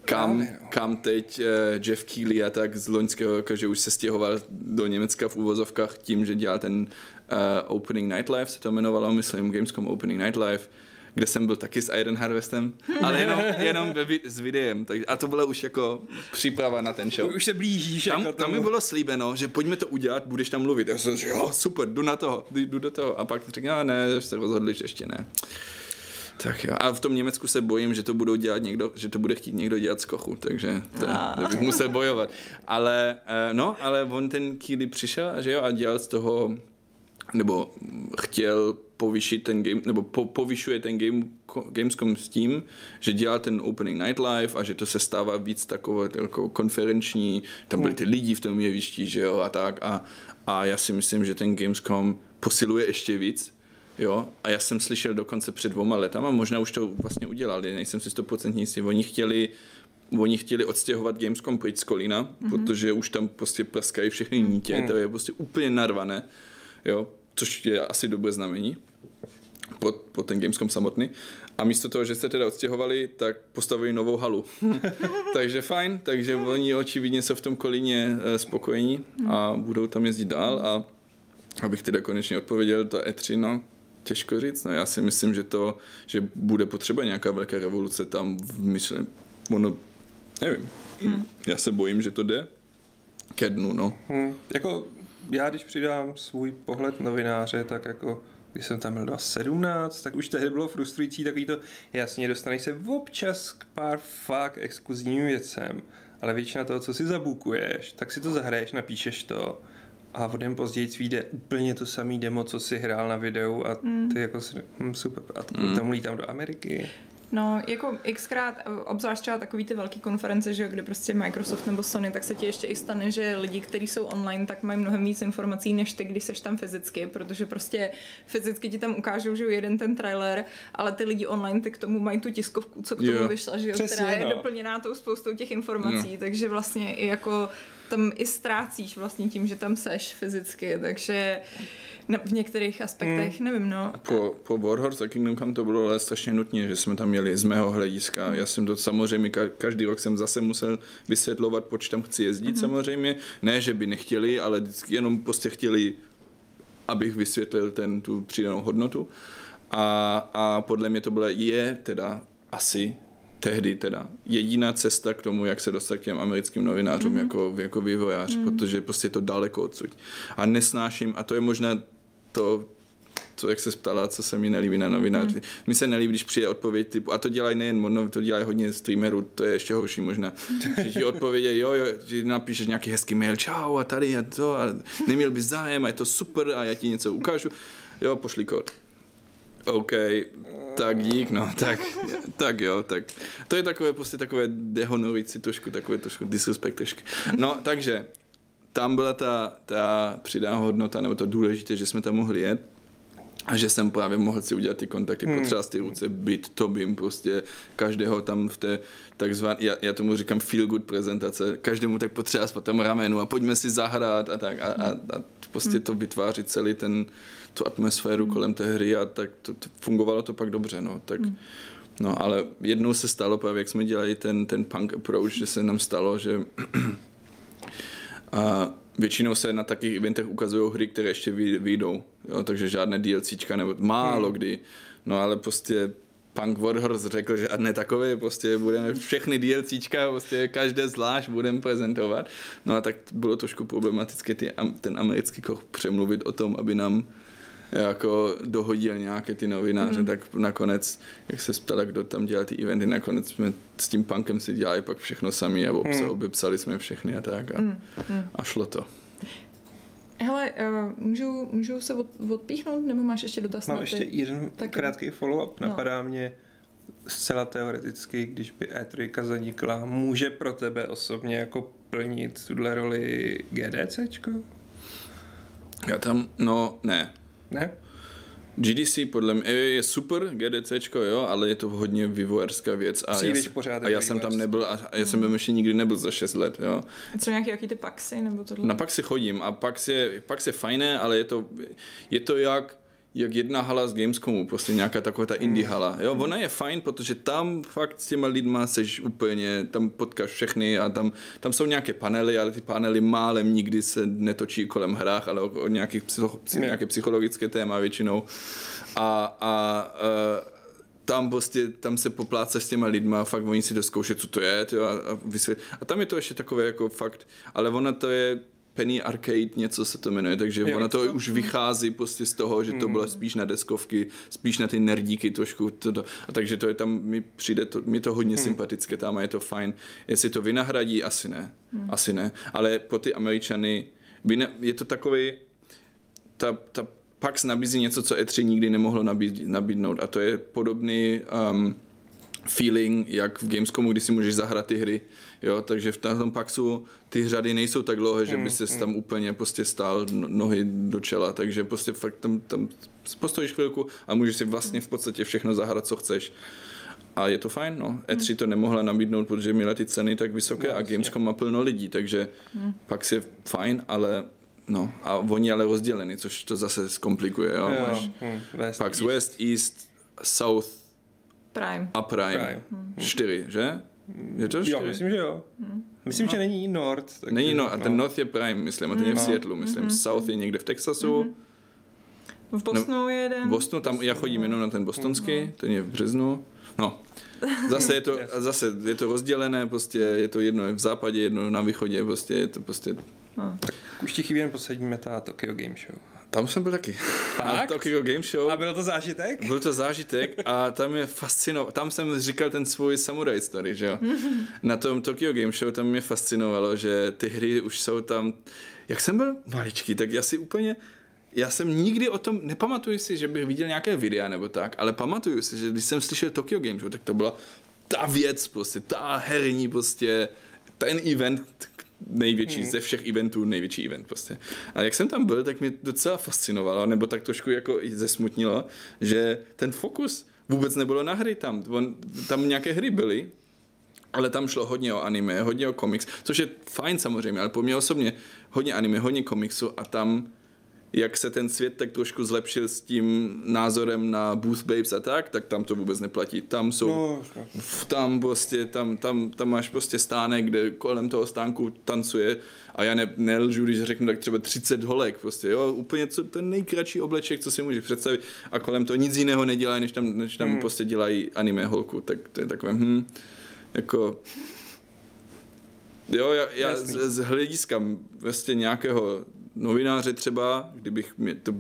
kam, no. kam teď uh, Jeff Keighley a tak z loňského roku, že už se stěhoval do Německa v úvozovkách tím, že dělal ten uh, Opening Night Live, se to jmenovalo, myslím, Gamescom Opening Night Live, kde jsem byl taky s Iron Harvestem, ale jenom, jenom ve, s videem. Tak, a to bylo už jako příprava na ten show. Už se blížíš. Tam, jako tam mi bylo slíbeno, že pojďme to udělat, budeš tam mluvit. Já jsem říkal, jo, super, jdu na toho, jdu, do toho. A pak říkal, ne, že se rozhodli, že ještě ne. Tak jo. A v tom Německu se bojím, že to budou dělat někdo, že to bude chtít někdo dělat z kochu, takže to, to bych musel bojovat. Ale, eh, no, ale on ten Keely přišel, že jo, a dělal z toho, nebo chtěl povýšit ten game, nebo po, povyšuje ten game, Gamescom s tím, že dělá ten opening night live a že to se stává víc takové jako konferenční, tam byli ty lidi v tom jevišti, že jo, a tak a, a já si myslím, že ten Gamescom posiluje ještě víc, Jo, a já jsem slyšel dokonce před dvoma letama, možná už to vlastně udělali, nejsem si 100% jistý, oni chtěli Oni chtěli odstěhovat Gamescom pryč z Kolína, mm-hmm. protože už tam prostě pleskají všechny nítě, mm. to je prostě úplně narvané, jo, což je asi dobré znamení po, po ten Gamescom samotný. A místo toho, že se teda odstěhovali, tak postavili novou halu. takže fajn, takže oni očividně jsou v tom Kolíně eh, spokojení a budou tam jezdit dál a abych teda konečně odpověděl, to E3, no, těžko říct, no já si myslím, že to, že bude potřeba nějaká velká revoluce tam v myšlení, ono, nevím, hmm. já se bojím, že to jde ke dnu, no. Hmm, jako já, když přidám svůj pohled novináře, tak jako když jsem tam byl 2017, tak už tehdy bylo frustrující takový to, jasně, dostaneš se občas k pár fakt exkluzivním věcem, ale většina toho, co si zabukuješ, tak si to zahraješ, napíšeš to a o den později vyjde úplně to samý demo, co si hrál na videu a ty jako si, hm, super, a to mm. tam lítám do Ameriky. No, jako xkrát, obzvlášť třeba takový ty velké konference, že jo, kde prostě Microsoft nebo Sony, tak se ti ještě i stane, že lidi, kteří jsou online, tak mají mnohem víc informací, než ty, když seš tam fyzicky, protože prostě fyzicky ti tam ukážou, že jo, jeden ten trailer, ale ty lidi online, ty k tomu mají tu tiskovku, co k tomu Jo. vyšla, že jo, Přesně, která je no. doplněná tou spoustou těch informací, takže vlastně i jako tam i ztrácíš vlastně tím, že tam seš fyzicky, takže ne, v některých aspektech, nevím, no. Po, po Warhorse a Kingdom Come to bylo ale strašně nutně, že jsme tam měli z mého hlediska. Já jsem to samozřejmě, ka- každý rok jsem zase musel vysvětlovat, proč tam chci jezdit mm-hmm. samozřejmě. Ne, že by nechtěli, ale jenom prostě chtěli, abych vysvětlil ten, tu přidanou hodnotu. A, a podle mě to bylo, je teda asi tehdy teda jediná cesta k tomu, jak se dostat k těm americkým novinářům mm-hmm. jako, jako vývojář, mm-hmm. protože prostě je to daleko odsud. A nesnáším, a to je možná to, to, jak se ptala, co se mi nelíbí na novináři. Mm. Mi se nelíbí, když přijde odpověď typu, a to dělají nejen ono, to dělají hodně streamerů, to je ještě horší možná. Že ti odpovědě, jo, jo, že napíšeš nějaký hezký mail, čau a tady a to, a neměl bys zájem a je to super a já ti něco ukážu. Jo, pošli kód. OK, tak dík, no, tak, tak jo, tak. To je takové, prostě takové dehonorující trošku, takové trošku disrespect trošku. No, takže, tam byla ta, ta přidaná hodnota, nebo to důležité, že jsme tam mohli jet a že jsem právě mohl si udělat ty kontakty, hmm. potřeba ty ruce, být to bym prostě každého tam v té takzvané, já, já tomu říkám feel good prezentace, každému tak potřeba po tom ramenu a pojďme si zahrát a tak a, a, a prostě to vytváří celý ten, tu atmosféru hmm. kolem té hry a tak to, to fungovalo to pak dobře, no, tak hmm. No, ale jednou se stalo, právě jak jsme dělali ten, ten punk approach, že se nám stalo, že a většinou se na takových eventech ukazují hry, které ještě vy- vyjdou, jo, takže žádné DLCčka nebo málo kdy. No ale prostě Punk Warhorse řekl, že a ne takové, prostě budeme všechny DLCčka, prostě každé zvlášť budeme prezentovat. No a tak bylo trošku problematické ty, ten americký koch přemluvit o tom, aby nám jako dohodil nějaké ty novináře, mm. tak nakonec, jak se ptala, kdo tam dělal ty eventy, nakonec jsme s tím punkem si dělali pak všechno sami a obsa, mm. obepsali jsme všechny a tak a, mm. a šlo to. Hele, uh, můžu, můžu se od, odpíchnout, nebo máš ještě dotaz? Mám na ještě jeden Tak- krátký follow-up. No. Napadá mě zcela teoreticky, když by E3 zanikla, může pro tebe osobně jako plnit tuhle roli GDCčko? Já tam, no ne, Ne? GDC podle mě je super, GDCčko, jo, ale je to hodně vývojářská věc. A Příliš já, jsem- pořád a já jsem tam nebyl, a, a já jsem tam ještě nikdy nebyl za 6 let, jo. Co nějaký jaký ty paxy, nebo tohle? Na Paxi chodím a Pax je, Pax je fajné, ale je to, je to jak, jak jedna hala z Gamescomu, prostě nějaká taková ta indie hala. Jo, ona je fajn, protože tam fakt s těma lidma seš úplně, tam potkáš všechny a tam, tam jsou nějaké panely, ale ty panely málem nikdy se netočí kolem hrách, ale o, o nějakých psycho, psy, nějaké psychologické téma většinou. A, a uh, tam prostě, tam se popláce s těma lidma, fakt oni si doskoušet, co to je, tyjo, a, a, vysvět... a tam je to ještě takové jako fakt, ale ono to je Penny Arcade, něco se to jmenuje, takže Jo, ono to to- už vychází prostě z toho, že to bylo spíš na deskovky, spíš na ty nerdíky trošku, to, to, a takže to je tam, mi přijde to, mi to hodně sympatické tam a je to fajn. Jestli to vynahradí, asi ne, asi ne, ale po ty Američany, vyna, je to takový, ta, ta PAX nabízí něco, co E3 nikdy nemohlo nabídnout a to je podobný um, feeling, jak v Gamescomu, kdy si můžeš zahrát ty hry, jo, takže v tom PAXu ty řady nejsou tak dlouhé, že by se tam úplně prostě stál no- nohy do čela, takže prostě fakt tam, tam postojíš chvilku a můžeš si vlastně v podstatě všechno zahrát, co chceš. A je to fajn, no. E3 to nemohla nabídnout, protože měla ty ceny tak vysoké a Gamescom má plno lidí, takže PAX je fajn, ale no, a oni ale rozděleni, což to zase zkomplikuje, jo. Jo, Máš hm, West, PAX East. West, East, South Prime. a Prime. Prime. Čtyři, že? Je to čtyři? Jo, myslím, že jo. Myslím, že není Nord. takže- Není no, a ten North je Prime, myslím, a ten je v No. Seattle, myslím. South je někde v Texasu, V Bostonu je jeden. v Bostonu, tam já chodím jenom na ten bostonský, ten je v březnu. No, zase je to, zase je to rozdělené, prostě je to jedno je v západě, jedno na východě, prostě je to prostě, Už ti chybí jen poslední meta Tokyo Game Show. Tam jsem byl taky. Na? Tokyo Game Show. A byl to zážitek? Byl to zážitek a tam je fascinovalo. Tam jsem říkal ten svůj samurai story, že jo. Na tom Tokyo Game Show tam mě fascinovalo, že ty hry už jsou tam... Jak jsem byl maličký, tak já si úplně... Já jsem nikdy o tom, nepamatuju si, že bych viděl nějaké videa nebo tak, ale pamatuju si, že když jsem slyšel Tokyo Game Show, tak to byla ta věc prostě, ta herní prostě, ten event, největší, ze všech eventů největší event prostě. A jak jsem tam byl, tak mě docela fascinovalo, nebo tak trošku jako i zesmutnilo, že ten fokus vůbec nebylo na hry tam. On, tam nějaké hry byly, ale tam šlo hodně o anime, hodně o komiks, což je fajn samozřejmě, ale po mně osobně hodně anime, hodně komiksu a tam jak se ten svět tak trošku zlepšil s tím názorem na Booth Babes a tak, tak tam to vůbec neplatí. Tam jsou No, v- tam prostě, tam, tam, tam máš prostě stánek, kde kolem toho stánku tancuje a já ne, nelžu, když řeknu tak třeba 30 holek, prostě, jo, úplně co, ten nejkratší obleček, co si můžeš představit a kolem toho nic jiného nedělají, než tam, než tam hmm. prostě dělají anime holku, tak to je takové, hm, jako, jo, já, já z, z hlediska vlastně nějakého novináře třeba, kdybych mě, to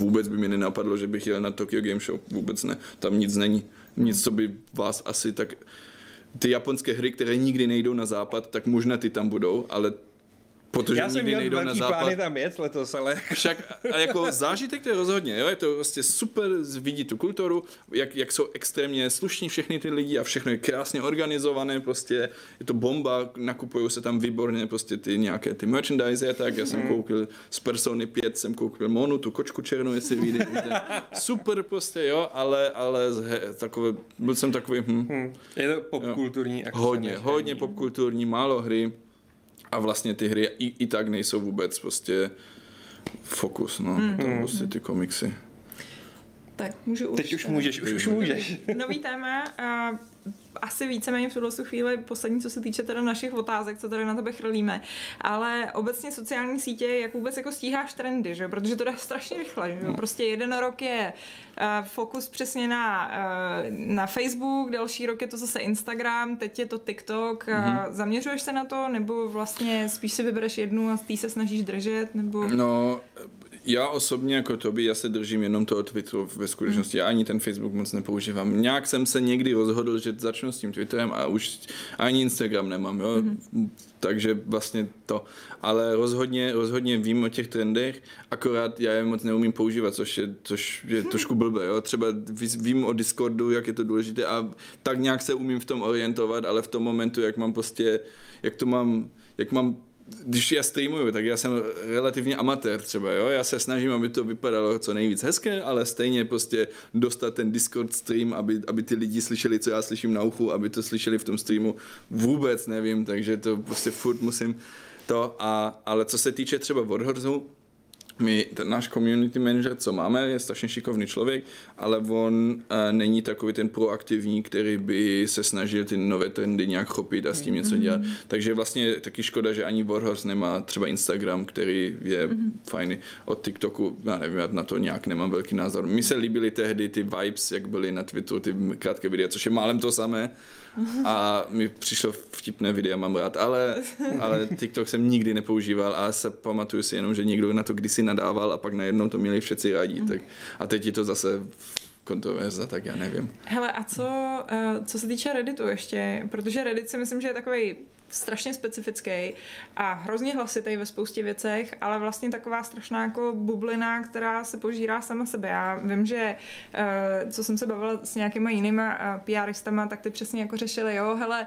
vůbec by mě nenapadlo, že bych jel na Tokyo Game Show, vůbec ne, tam nic není, nic, co by vás asi tak, ty japonské hry, které nikdy nejdou na západ, tak možná ty tam budou, ale protože Já jsem nikdy měl nejdou na západ, plány tam jet letos, ale však a jako zážitek to je rozhodně, jo? je to vlastně super vidět tu kulturu, jak, jak jsou extrémně slušní všechny ty lidi a všechno je krásně organizované, prostě je to bomba, nakupují se tam výborně prostě ty nějaké ty merchandise a tak, já jsem koupil z Persony 5, jsem koupil Monu, tu kočku černou, jestli víte. super prostě, jo, ale, ale he, takové, byl jsem takový, hm, hm, je to popkulturní akce. hodně, hodně popkulturní, málo hry a vlastně ty hry i, i tak nejsou vůbec prostě fokus, no, mm. to prostě ty komiksy. Tak můžu už. Teď už můžeš, už, už můžeš. Nový téma. A asi víceméně v tuhle chvíli poslední, co se týče teda našich otázek, co tady na tebe chrlíme. Ale obecně sociální sítě, jak vůbec jako stíháš trendy, že? protože to jde strašně rychle. Že? jo? Prostě jeden rok je uh, fokus přesně na, uh, na Facebook, další rok je to zase Instagram, teď je to TikTok. Mm-hmm. Uh, zaměřuješ se na to, nebo vlastně spíš si vybereš jednu a z té se snažíš držet? Nebo... No, já osobně jako Toby, já se držím jenom toho Twitteru ve skutečnosti. Já ani ten Facebook moc nepoužívám. Nějak jsem se někdy rozhodl, že začnu s tím Twitterem a už ani Instagram nemám, jo. Takže vlastně to. Ale rozhodně, rozhodně vím o těch trendech, akorát já je moc neumím používat, což je, což je trošku blbé, jo. Třeba ví- vím o Discordu, jak je to důležité a tak nějak se umím v tom orientovat, ale v tom momentu, jak mám prostě, jak to mám, jak mám když já streamuju, tak já jsem relativně amatér třeba, jo? Já se snažím, aby to vypadalo co nejvíc hezké, ale stejně prostě dostat ten Discord stream, aby, aby ty lidi slyšeli, co já slyším na uchu, aby to slyšeli v tom streamu, vůbec nevím, takže to prostě furt musím to, a, ale co se týče třeba Warhorsu, my, ten náš community manager, co máme, je strašně šikovný člověk, ale on uh, není takový ten proaktivní, který by se snažil ty nové trendy nějak chopit a s tím něco dělat. Mm-hmm. Takže vlastně taky škoda, že ani Warhorse nemá třeba Instagram, který je mm-hmm. fajný. Od TikToku, já nevím, já na to nějak nemám velký názor. Mi se líbily tehdy ty vibes, jak byly na Twitteru, ty krátké videa, což je málem to samé. A mi přišlo vtipné videa, mám rád, ale, ale TikTok jsem nikdy nepoužíval a se pamatuju si jenom, že někdo na to kdysi nadával a pak najednou to měli všetci rádi. Tak, a teď je to zase kontroverze, tak já nevím. Hele, a co, uh, co se týče Redditu ještě, protože Reddit si myslím, že je takový strašně specifický a hrozně hlasitý ve spoustě věcech, ale vlastně taková strašná jako bublina, která se požírá sama sebe. Já vím, že uh, co jsem se bavila s nějakýma jinýma uh, PRistama, tak ty přesně jako řešili, jo, hele,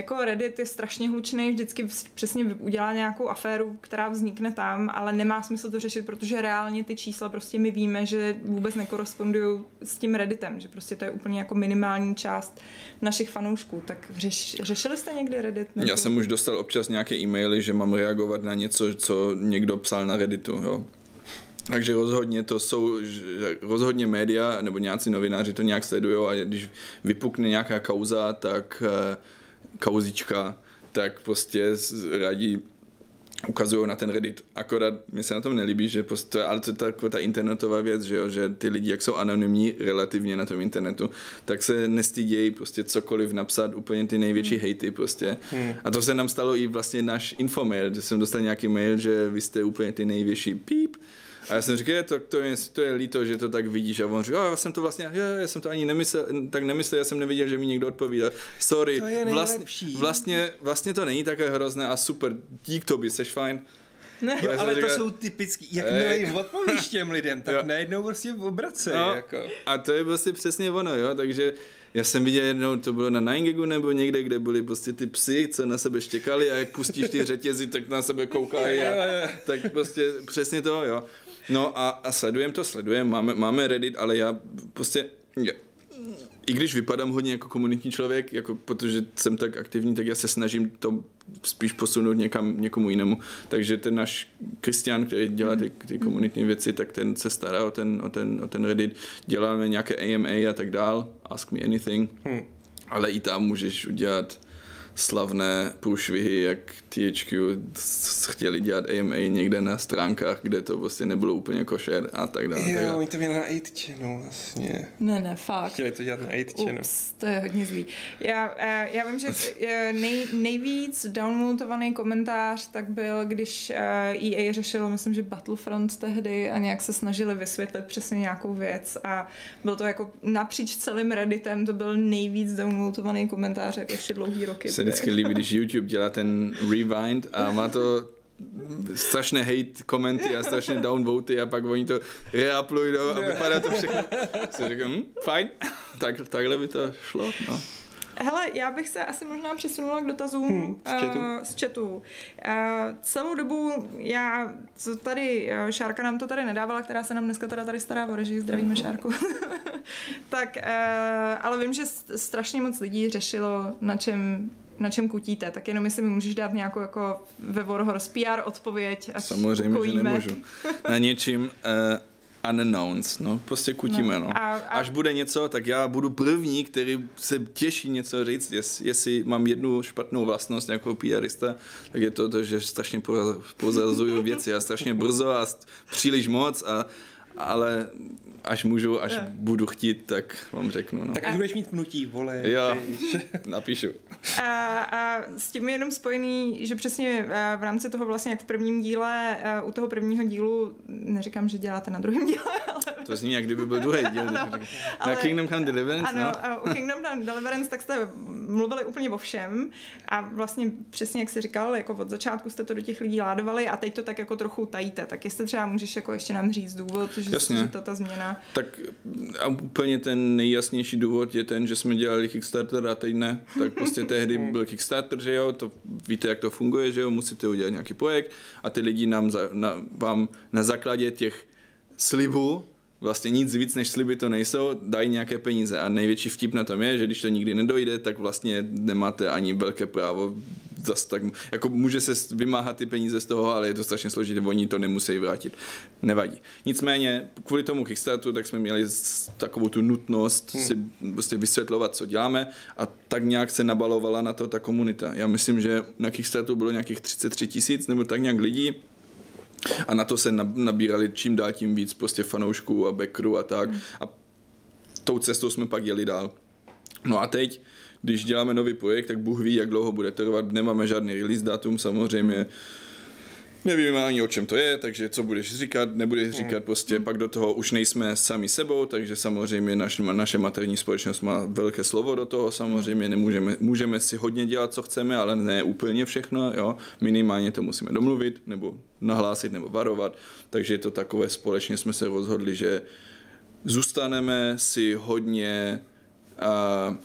jako Reddit je strašně hlučný, vždycky přesně udělá nějakou aféru, která vznikne tam, ale nemá smysl to řešit, protože reálně ty čísla prostě my víme, že vůbec nekorespondují s tím Redditem, že prostě to je úplně jako minimální část našich fanoušků. Tak řeš, řešili jste někdy Reddit? Já jsem už dostal občas nějaké e-maily, že mám reagovat na něco, co někdo psal na Redditu, jo. Takže rozhodně to jsou, rozhodně média nebo nějací novináři to nějak sledují a když vypukne nějaká kauza, tak uh, kauzička, tak prostě rádi ukazují na ten Reddit. Akorát mi se na tom nelíbí, že prostě, ale to je taková ta internetová věc, že, jo, že ty lidi, jak jsou anonymní relativně na tom internetu, tak se nestydějí prostě cokoliv napsat, úplně ty největší hmm. hejty prostě. Hmm. A to se nám stalo i vlastně náš infomail, že jsem dostal nějaký mail, že vy jste úplně ty největší píp, a já jsem říkal, to, to, je, to je líto, že to tak vidíš. A on říkal, já jsem to vlastně, já, já jsem to ani nemyslel, tak nemyslel, já jsem neviděl, že mi někdo odpovídá. Sorry, to je vlastně, vlastně, vlastně to není také hrozné a super, dík tobě, seš fajn. Ne. Jo, ale to jsou typický, jakmile jim odpovíš těm lidem, tak jo. najednou prostě obracej. No, jako. A to je prostě přesně ono, jo, takže já jsem viděl jednou, to bylo na 9 nebo někde, kde byly prostě ty psy, co na sebe štěkali a jak pustíš ty řetězy, tak na sebe koukají. A, tak prostě přesně to, jo. No a, a sledujeme to, sledujeme, máme, máme Reddit, ale já prostě, já, i když vypadám hodně jako komunitní člověk, jako protože jsem tak aktivní, tak já se snažím to spíš posunout někam, někomu jinému. Takže ten náš Kristian, který dělá ty, ty komunitní věci, tak ten se stará o ten, o ten, o ten Reddit. Děláme nějaké AMA a tak dál, Ask Me Anything. Hmm. Ale i tam můžeš udělat slavné průšvihy, jak THQ chtěli dělat AMA někde na stránkách, kde to prostě nebylo úplně košer a tak dále. Jo, oni to měli na 8 channel vlastně. Ne, ne, fakt. Chtěli to dělat na 8 channel. Ups, to je hodně zlý. Já, eh, já vím, že eh, nej, nejvíc downloadovaný komentář tak byl, když EA eh, e řešilo, myslím, že Battlefront tehdy a nějak se snažili vysvětlit přesně nějakou věc a byl to jako napříč celým Redditem, to byl nejvíc downloadovaný komentář jako ještě dlouhý roky vždycky líbí, když YouTube dělá ten rewind a má to strašné hate komenty a strašné downvoty a pak oni to reuploadou a vypadá to všechno. Si říkám, hm, fajn, tak, takhle by to šlo. No. Hele, já bych se asi možná přesunula k dotazům hmm, z chatu. Uh, z chatu. Uh, celou dobu já, co tady, uh, Šárka nám to tady nedávala, která se nám dneska teda tady stará o režii, zdravíme Šárku. tak, uh, ale vím, že strašně moc lidí řešilo, na čem na čem kutíte, tak jenom jestli mi můžeš dát nějakou jako ve Warhorse PR odpověď. Až Samozřejmě, ukojíme. že nemůžu. Na něčím uh, unknowns, no, prostě kutíme, no. no. A, a... Až bude něco, tak já budu první, který se těší něco říct, Jest, jestli mám jednu špatnou vlastnost jako PRista, tak je to to, že strašně pozazuju věci a strašně brzo a příliš moc a ale až můžu, až yeah. budu chtít, tak vám řeknu. No. Tak až budeš mít pnutí, vole. Jo, napíšu. A, a s tím je jenom spojený, že přesně v rámci toho vlastně, jak v prvním díle, u toho prvního dílu, neříkám, že děláte na druhém díle, ale... To zní, jak kdyby byl druhý díl. no, na Kingdom Come Deliverance, Ano, no. u Kingdom Come Deliverance tak jste mluvili úplně o všem a vlastně přesně, jak jsi říkal, jako od začátku jste to do těch lidí ládovali a teď to tak jako trochu tajíte. Tak jestli třeba můžeš jako ještě nám říct důvod, že, že to ta změna... Tak a úplně ten nejjasnější důvod je ten, že jsme dělali Kickstarter a teď ne. Tak prostě tehdy byl Kickstarter, že jo, to víte, jak to funguje, že jo, musíte udělat nějaký projekt a ty lidi nám za, na, vám na základě těch slibů vlastně nic víc než sliby to nejsou, dají nějaké peníze. A největší vtip na tom je, že když to nikdy nedojde, tak vlastně nemáte ani velké právo zas tak, jako může se vymáhat ty peníze z toho, ale je to strašně složité, oni to nemusí vrátit. Nevadí. Nicméně, kvůli tomu Kickstarteru, tak jsme měli takovou tu nutnost hmm. si prostě vysvětlovat, co děláme a tak nějak se nabalovala na to ta komunita. Já myslím, že na Kickstarteru bylo nějakých 33 tisíc nebo tak nějak lidí, a na to se nabírali čím dál tím víc prostě fanoušků a backerů a tak. Hmm. A tou cestou jsme pak jeli dál. No a teď, když děláme nový projekt, tak Bůh ví, jak dlouho bude trvat. Nemáme žádný release datum samozřejmě. Nevíme ani o čem to je, takže co budeš říkat, nebudeš hmm. říkat, prostě mm. pak do toho už nejsme sami sebou, takže samozřejmě naš, naše materní společnost má velké slovo do toho, samozřejmě nemůžeme, můžeme si hodně dělat, co chceme, ale ne úplně všechno, jo, minimálně to musíme domluvit, nebo nahlásit, nebo varovat, takže je to takové, společně jsme se rozhodli, že zůstaneme si hodně uh,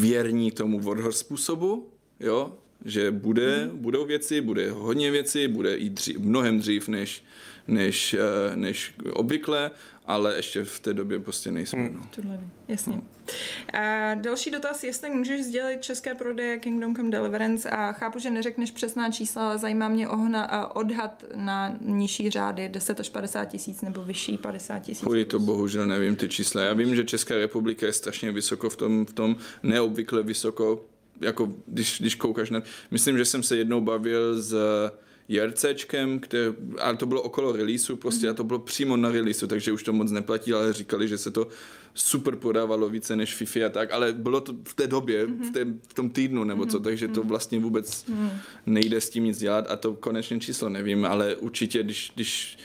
věrní tomu Warhorse způsobu, jo, že bude, mm. budou věci, bude hodně věcí, bude i dřív, mnohem dřív než, než, než obvykle, ale ještě v té době prostě nejsme. Mm. No. Tohle, jasně. No. A další dotaz, jestli můžeš sdělit české prodeje Kingdom Come Deliverance a chápu, že neřekneš přesná čísla, ale zajímá mě ohna, odhad na nižší řády 10 až 50 tisíc nebo vyšší 50 tisíc. Kvůli to bohužel nevím ty čísla. Já vím, že Česká republika je strašně vysoko v tom, v tom neobvykle vysoko, jako když, když koukáš na... Myslím, že jsem se jednou bavil s JRCčkem, které, ale to bylo okolo releaseu prostě a to bylo přímo na releaseu, takže už to moc neplatí, ale říkali, že se to super prodávalo více než FIFA a tak, ale bylo to v té době, mm-hmm. v, té, v tom týdnu nebo mm-hmm. co, takže to vlastně vůbec mm-hmm. nejde s tím nic dělat a to konečné číslo nevím, ale určitě, když, když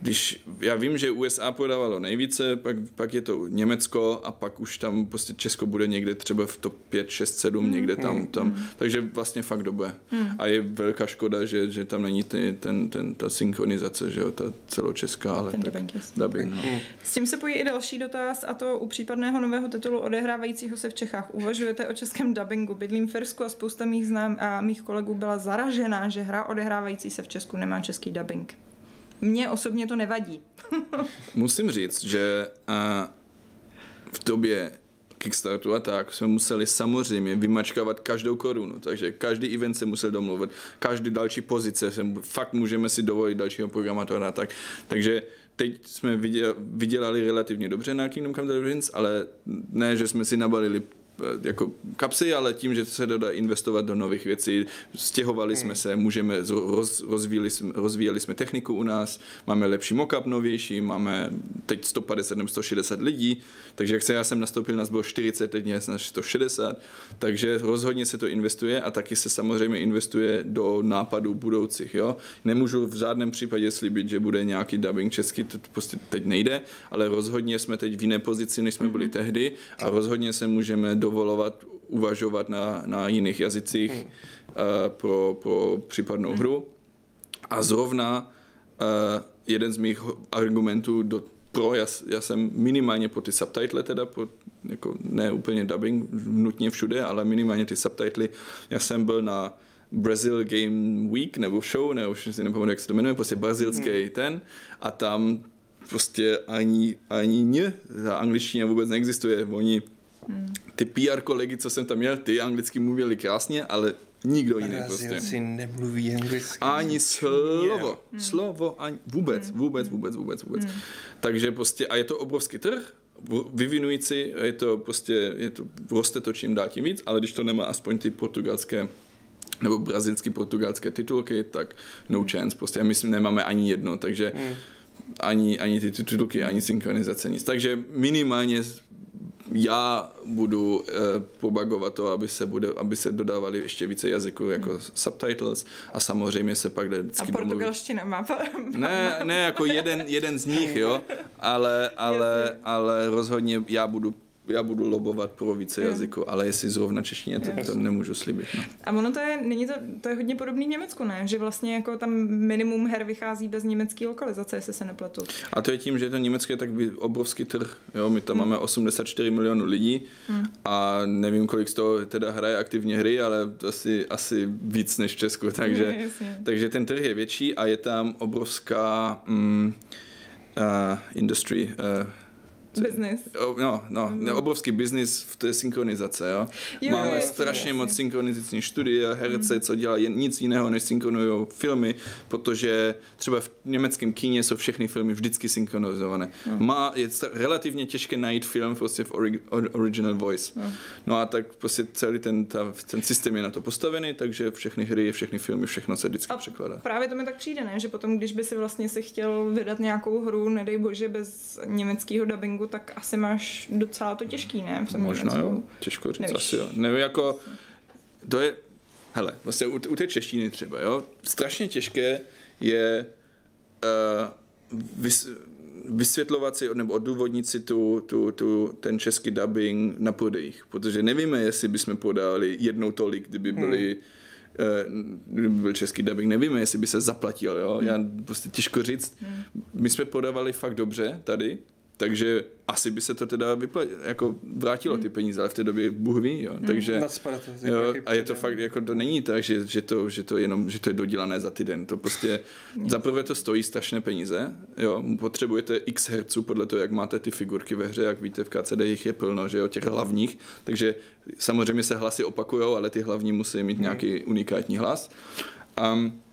když já vím, že USA prodávalo nejvíce, pak, pak je to Německo a pak už tam prostě Česko bude někde třeba v top 5, 6, 7, mm. někde tam, tam. Mm. Takže vlastně fakt dobře. Mm. A je velká škoda, že, že tam není ty, ten, ten, ta synchronizace, že jo, ta celočeská, ale ten tak, dubbing, dubbing no. mm. S tím se pojí i další dotaz a to u případného nového titulu odehrávajícího se v Čechách. Uvažujete o českém dubbingu? Bydlím v Fersku a spousta mých znám a mých kolegů byla zaražená, že hra odehrávající se v Česku nemá český dubbing. Mně osobně to nevadí. Musím říct, že v době Kickstartu a tak jsme museli samozřejmě vymačkávat každou korunu, takže každý event se musel domluvit, každý další pozice, se, fakt můžeme si dovolit dalšího programátora a tak. Takže teď jsme vydělali relativně dobře na Kingdom Come Deliverance, ale ne, že jsme si nabalili Eh, jako kapsy, ale tím, že se dá investovat do nových věcí, stěhovali jsme hmm. se, můžeme, roz, rozvíjeli, jsme, rozvíjeli jsme techniku u nás, máme lepší mockup novější, máme teď 150 nebo 160 lidí, takže jak se já jsem nastoupil, nás bylo 40, teď je 160, takže rozhodně se to investuje a taky se samozřejmě investuje do nápadů budoucích, jo. Nemůžu v žádném případě slíbit, že bude nějaký dubbing český, to prostě teď nejde, ale rozhodně jsme teď v jiné pozici, než jsme byli mhm. tehdy a rozhodně se můžeme dovolovat uvažovat na, na jiných jazycích uh, pro, pro případnou hmm. hru. A zrovna uh, jeden z mých argumentů do pro, já, já jsem minimálně po ty subtitle teda, po, jako ne úplně dubbing nutně všude, ale minimálně ty subtitly, já jsem byl na Brazil Game Week nebo show, ne, už si nepamatuji, jak se to jmenuje, prostě brazilský hmm. ten a tam prostě ani, ani ně, ta angličtina vůbec neexistuje. Oni ty PR kolegy, co jsem tam měl, ty anglicky mluvili krásně, ale nikdo jiný prostě. si nemluví anglicky. Ani slovo. Hmm. Slovo, ani vůbec, hmm. vůbec, vůbec, vůbec, vůbec. Hmm. Takže prostě, a je to obrovský trh, vyvinující, je to prostě, je to, roste to čím dál tím víc, ale když to nemá aspoň ty portugalské nebo brazilský portugalské titulky, tak no hmm. chance, prostě a myslím, nemáme ani jedno, takže hmm. ani, ani ty titulky, ani synchronizace, nic. Takže minimálně já budu uh, pobagovat to, aby se, bude, aby se dodávali ještě více jazyků jako hmm. subtitles a samozřejmě se pak jde vždycky A portugalština má, má... Ne, ne, jako jeden, jeden z nich, jo, ale, ale, ale rozhodně já budu já budu lobovat pro více mm. jazyku, ale jestli zrovna češtině, to, to nemůžu slibit. No. A ono to je, není to, to je hodně podobný Německu, ne? Že vlastně jako tam minimum her vychází bez německé lokalizace, jestli se nepletu. A to je tím, že to Německo je tak obrovský trh. Jo? My tam mm. máme 84 milionů lidí mm. a nevím, kolik z toho teda hraje aktivně hry, ale asi, asi víc než v Česku. Takže, takže ten trh je větší a je tam obrovská mm, uh, industry, uh, Business. No, no, mm. obrovský biznis v té synchronizace, jo. Jo, Máme jasně, strašně jasně. moc synchronizační studia, herce, co dělají nic jiného, než synchronují filmy, protože třeba v německém kíně jsou všechny filmy vždycky synchronizované. Má, je relativně těžké najít film prostě v ori- or- original voice. No a tak prostě celý ten, ta, ten systém je na to postavený, takže všechny hry, všechny filmy, všechno se vždycky A překládá. právě to mi tak přijde, ne? že potom, když by si vlastně si chtěl vydat nějakou hru, nedej bože, bez německého dubbingu, tak asi máš docela to těžký, ne? V Možná jo, těžko říct, Nevíš. asi jo. Nevím, jako, to je, hele, vlastně u, u té češtiny třeba, jo, strašně těžké je uh, vys, vysvětlovat si nebo odůvodnit si tu, tu, tu, ten český dubbing na prodejích, protože nevíme, jestli bychom podali jednou tolik, kdyby byli hmm. kdyby byl český dubbing, nevíme, jestli by se zaplatil, jo? Já prostě těžko říct. My jsme podávali fakt dobře tady, takže asi by se to teda vypla- jako vrátilo ty peníze, ale v té době Bůh ví, jo. Takže, to ty jo, a je to fakt, jako to není tak, že, že, to, že to jenom, že to je dodělané za týden. To prostě, za prvé to stojí strašné peníze, jo. Potřebujete x herců podle toho, jak máte ty figurky ve hře, jak víte, v KCD jich je plno, že jo, těch hlavních, takže samozřejmě se hlasy opakujou, ale ty hlavní musí mít nějaký unikátní hlas. Um,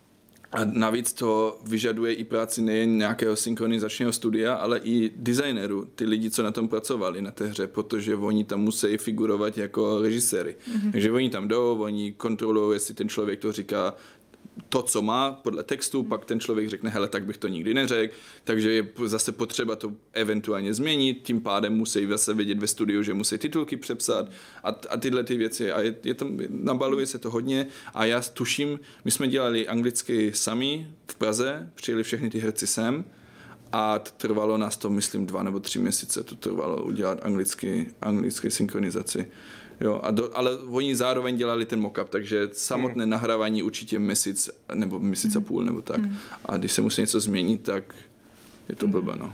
a navíc to vyžaduje i práci nejen nějakého synchronizačního studia, ale i designerů, ty lidi, co na tom pracovali na té hře, protože oni tam musí figurovat jako režiséry. Mm-hmm. Takže oni tam jdou, oni kontrolují, jestli ten člověk to říká to, co má podle textu, pak ten člověk řekne, hele, tak bych to nikdy neřekl, takže je zase potřeba to eventuálně změnit, tím pádem musí zase vědět ve studiu, že musí titulky přepsat a, a tyhle ty věci. A je, je tam, nabaluje se to hodně a já tuším, my jsme dělali anglicky sami v Praze, přijeli všechny ty herci sem a trvalo nás to, myslím, dva nebo tři měsíce to trvalo udělat anglicky, anglicky synchronizaci. Jo, a do, ale oni zároveň dělali ten mock-up, takže samotné nahrávání určitě měsíc, nebo měsíc a půl, nebo tak. A když se musí něco změnit, tak je to blbé, no.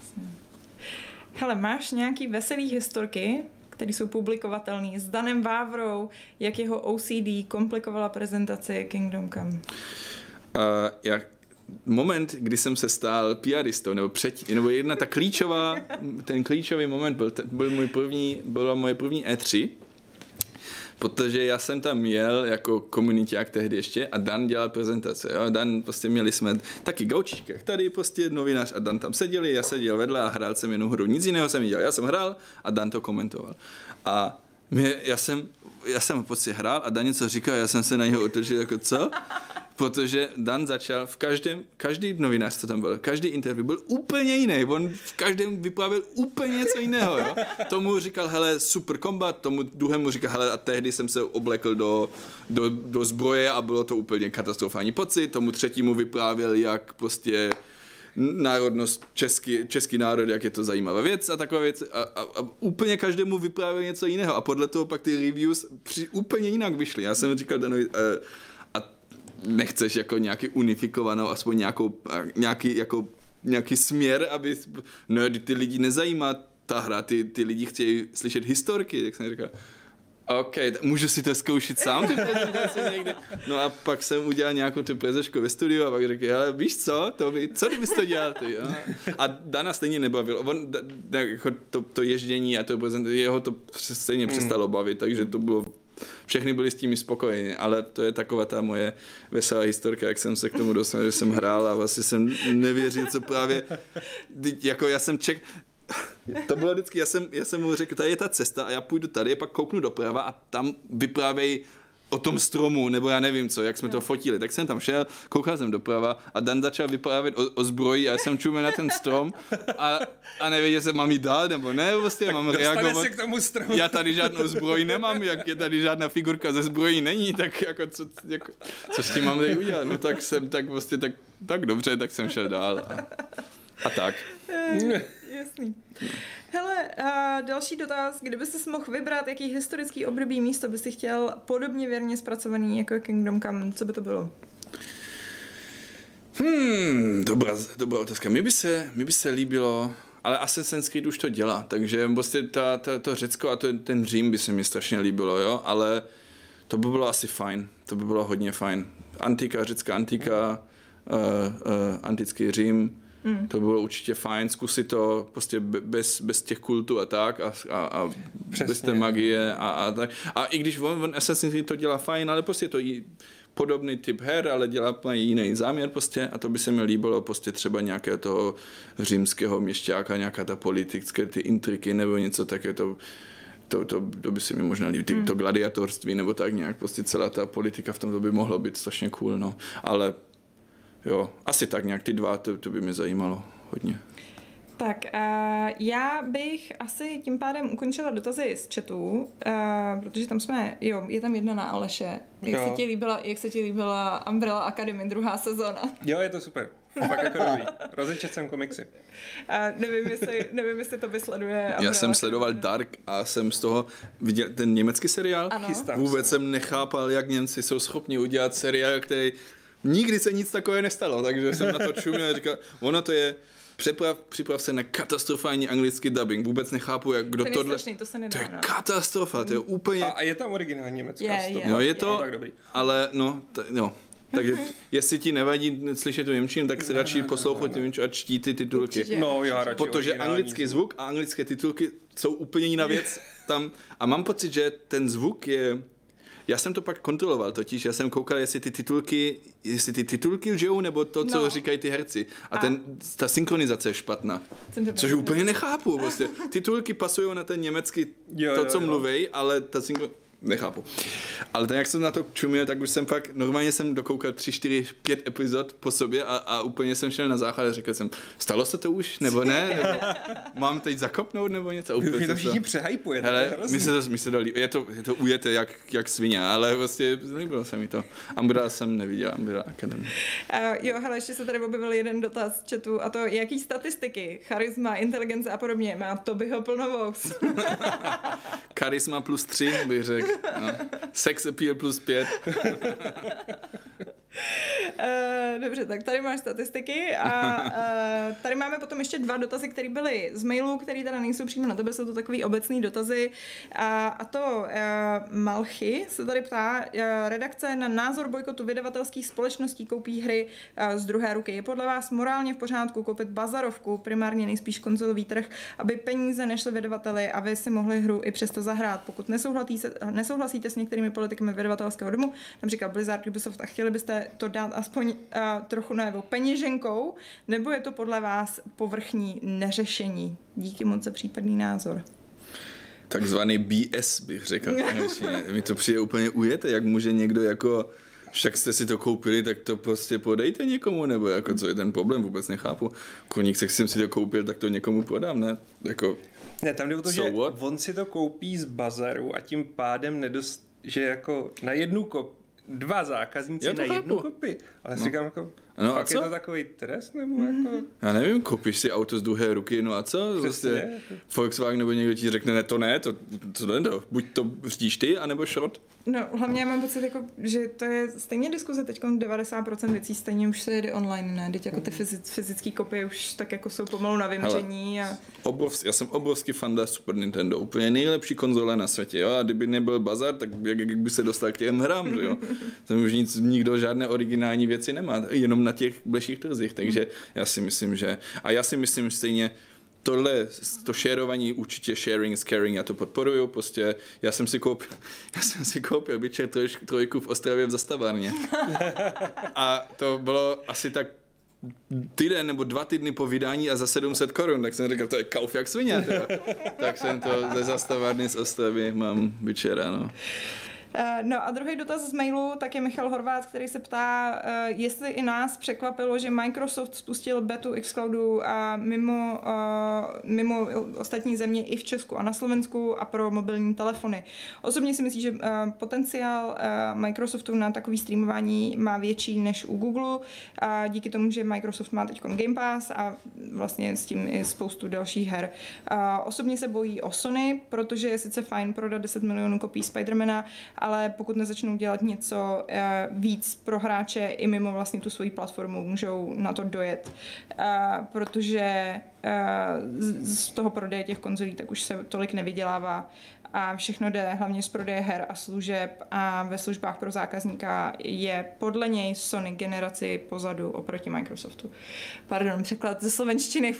Hele, máš nějaký veselý historky, které jsou publikovatelné s Danem Vávrou, jak jeho OCD komplikovala prezentaci Kingdom Come. Uh, jak moment, kdy jsem se stal PRistou, nebo před, nebo jedna ta klíčová, ten klíčový moment byl, byl můj první, byla moje první E3, protože já jsem tam jel jako komuniták tehdy ještě a Dan dělal prezentace. Jo? Dan prostě měli jsme taky gaučíkách tady prostě novinář a Dan tam seděli, já seděl vedle a hrál jsem jenom hru. Nic jiného jsem dělal. Já jsem hrál a Dan to komentoval. A mě, já jsem, já jsem prostě hrál a Dan něco říkal, já jsem se na něho otočil jako co? Protože Dan začal v každém, každý novinář, co tam byl, každý interview byl úplně jiný. On v každém vyprávěl úplně něco jiného. Jo? Tomu říkal, hele, super kombat, tomu druhému říkal, hele, a tehdy jsem se oblekl do, do, do zbroje a bylo to úplně katastrofální pocit. Tomu třetímu vyprávěl, jak prostě národnost, český, český národ, jak je to zajímavá věc a takové věci. A, a, a úplně každému vyprávěl něco jiného. A podle toho pak ty reviews při, úplně jinak vyšly. Já jsem říkal Danovi, uh, nechceš jako nějaký unifikovanou, aspoň nějakou, nějaký, jako, nějaký směr, aby, no ty lidi nezajímá ta hra, ty, ty lidi chtějí slyšet historky, jak jsem říkal. OK, můžu si to zkoušet sám, ty někde. No a pak jsem udělal nějakou tu prezešku ve studiu a pak řekl, ale víš co, to by, co kdybys to dělal ty, jo? A Dana stejně nebavil. On, da, da, jako to, to ježdění a to jeho to stejně přestalo bavit, takže to bylo všechny byli s tím spokojeni, ale to je taková ta moje veselá historka, jak jsem se k tomu dostal, že jsem hrál a vlastně jsem nevěřil, co právě, jako já jsem ček, to bylo vždycky, já jsem, já jsem mu řekl, tady je ta cesta a já půjdu tady, pak kouknu doprava a tam vyprávěj o tom stromu, nebo já nevím co, jak jsme to fotili. Tak jsem tam šel, koukal jsem doprava a Dan začal vyprávět o, o zbroji a já jsem čumil na ten strom a, a nevěděl jsem, mám jít dál nebo ne, prostě mám Dostane reagovat. se k tomu stromu. Já tady žádnou zbroj nemám, jak je tady žádná figurka ze zbrojí není, tak jako co, jako, co s tím mám tady udělat? No tak jsem tak prostě tak, tak dobře, tak jsem šel dál a, a tak. Eh, Jasný. Hele, a další dotaz. Kdyby si mohl vybrat, jaký historický období místo by si chtěl podobně věrně zpracovaný jako Kingdom Come, co by to bylo? Hmm, dobrá, dobrá otázka. Mi by se, mi by se líbilo, ale Assassin's Creed už to dělá, takže prostě ta, ta, to Řecko a to, ten Řím by se mi strašně líbilo, jo, ale to by bylo asi fajn, to by bylo hodně fajn. Antika, řecká antika, uh, uh, antický Řím, Mm. To bylo určitě fajn, zkusit to prostě bez, bez těch kultů a tak a, a, a bez té magie a, a tak. A i když on, on Assassin's Creed to dělá fajn, ale prostě to jí, podobný typ her, ale dělá úplně jiný záměr prostě a to by se mi líbilo prostě třeba nějakého toho římského měšťáka, nějaká ta politické ty intriky nebo něco také to to, to, to by se mi možná líbilo, mm. to gladiatorství nebo tak nějak, prostě celá ta politika v tom to by mohlo být strašně cool, no. Ale jo, asi tak nějak ty dva, to, to by mě zajímalo hodně. Tak uh, já bych asi tím pádem ukončila dotazy z chatu, uh, protože tam jsme, jo, je tam jedna na Aleše. Jak jo. se ti líbila, jak se ti líbila Umbrella Academy druhá sezóna? Jo, je to super. Fakt jako dobrý. Rozečet jsem komiksy. Uh, nevím, jestli, nevím, jestli to vysleduje. Umbrella Já jsem sledoval Dark a jsem z toho viděl ten německý seriál. Ano. Vůbec jsem nechápal, jak Němci jsou schopni udělat seriál, který nikdy se nic takového nestalo, takže jsem na to čuměl a říkal, ono to je Připrav, připrav se na katastrofální anglický dubbing. Vůbec nechápu, jak kdo to tohle... to se nedá, To je no. katastrofa, to je úplně... A, a je tam originální německá Je, stop. je. No je to, tak dobrý. ale no, t- no. Takže jestli ti nevadí slyšet tu Němčinu, tak si radši poslouchat tu Němčinu a čtí ty titulky. Určitě. No, já radši Protože anglický zvuk a anglické titulky jsou úplně jiná věc tam. A mám pocit, že ten zvuk je... Já jsem to pak kontroloval, totiž já jsem koukal, jestli ty titulky, jestli ty titulky žijou, nebo to, co No. říkají ty herci. A, A- ten, ta synchronizace je špatná. Což úplně nechápu. Prostě. Titulky pasují na ten německý, Jo, to, jo, co jo. mluví, ale ta synchro... Nechápu. Ale tak jak jsem na to čuměl, tak už jsem fakt, normálně jsem dokoukal 3, 4, 5 epizod po sobě a, a úplně jsem šel na záchod a řekl jsem, stalo se to už, nebo ne? Nebo mám teď zakopnout, nebo něco? Úplně Vy to všichni přehypujete. Hele, to mi se to, mi se to líbí. Je to, je to ujete jak, jak svině, ale vlastně líbilo se mi to. Umbrella jsem neviděl, Umbrella Academy. Uh, jo, hele, ještě se tady objevil jeden dotaz z chatu a to, jaký statistiky, charisma, inteligence a podobně má Tobyho plnovous. Charisma plus 3, bych řekl. Sex appeal plus 5. Uh, dobře, tak tady máš statistiky a uh, tady máme potom ještě dva dotazy, které byly z mailů, které teda nejsou přímo na tebe, jsou to takový obecný dotazy. A, to uh, Malchy se tady ptá, redakce na názor bojkotu vydavatelských společností koupí hry z druhé ruky. Je podle vás morálně v pořádku koupit bazarovku, primárně nejspíš konzolový trh, aby peníze nešly vydavateli a vy si mohli hru i přesto zahrát. Pokud nesouhlasíte, nesouhlasíte s některými politikami vydavatelského domu, například Blizzard, Ubisoft a chtěli byste to dát aspoň uh, trochu najevo peněženkou, nebo je to podle vás povrchní neřešení? Díky moc za případný názor. Takzvaný BS bych řekl. Mi to přijde úplně ujete, jak může někdo jako však jste si to koupili, tak to prostě podejte někomu, nebo jako co je ten problém, vůbec nechápu. Koník, jak jsem si to koupil, tak to někomu podám, ne? Jako, Ne, tam jde o to, So že what? on si to koupí z bazaru a tím pádem nedost, že jako na jednu kop, dva zákazníci Já to na jednu chápu. kopii. Ale si říkám jako, No a fakt je co? to takový trest, nebo jako... já nevím, koupíš si auto z druhé ruky, no a co? Přesně. Prostě Volkswagen nebo někdo ti řekne, ne, to ne, to, to ne, to. buď to řídíš ty, anebo šrot. No, hlavně já mám pocit, jako, že to je stejně diskuze teď 90% věcí stejně už se jede online, ne? Teď jako ty fyzic, fyzické kopie už tak jako jsou pomalu na vymření a Obrovsk, já jsem obrovský fanda Super Nintendo, úplně nejlepší konzole na světě, jo, a kdyby nebyl bazar, tak jak, jak by se dostal k těm hrám, že jo. Tam už nic, nikdo žádné originální věci nemá, jenom na těch bleších trzích, takže já si myslím, že, a já si myslím stejně, tohle, to shareování, určitě sharing is caring, já to podporuju, prostě já jsem si koupil, já jsem si koupil Witcher troj, trojku v Ostravě v zastavárně. A to bylo asi tak týden nebo dva týdny po vydání a za 700 korun, tak jsem říkal, to je kauf jak svině. tak jsem to ze zastavárny z Ostravy mám Witchera, no. Eh, No a druhý dotaz z mailu, tak je Michal Horvát, který se ptá, eh, jestli i nás překvapilo, že Microsoft spustil betu xCloudu a mimo, eh, mimo ostatní země i v Česku a na Slovensku a pro mobilní telefony. Osobně si myslím, že potenciál Microsoftu na takový streamování má větší než u Google a díky tomu, že Microsoft má teď Game Pass a vlastně s tím i spoustu dalších her. Osobně se bojí o Sony, protože je sice fajn prodat 10 milionů kopií Spidermana, ale pokud nezačnou dělat něco eh, víc pro hráče i mimo vlastně tu svoji platformu, můžou na to dojet. Eh, protože eh, z z toho prodeje těch konzolí tak už se tolik nevydělává a všechno jde hlavně z prodeje her a služeb a ve službách pro zákazníka je podle něj Sony generaci pozadu oproti Microsoftu. Pardon, překlad ze slovenštiny.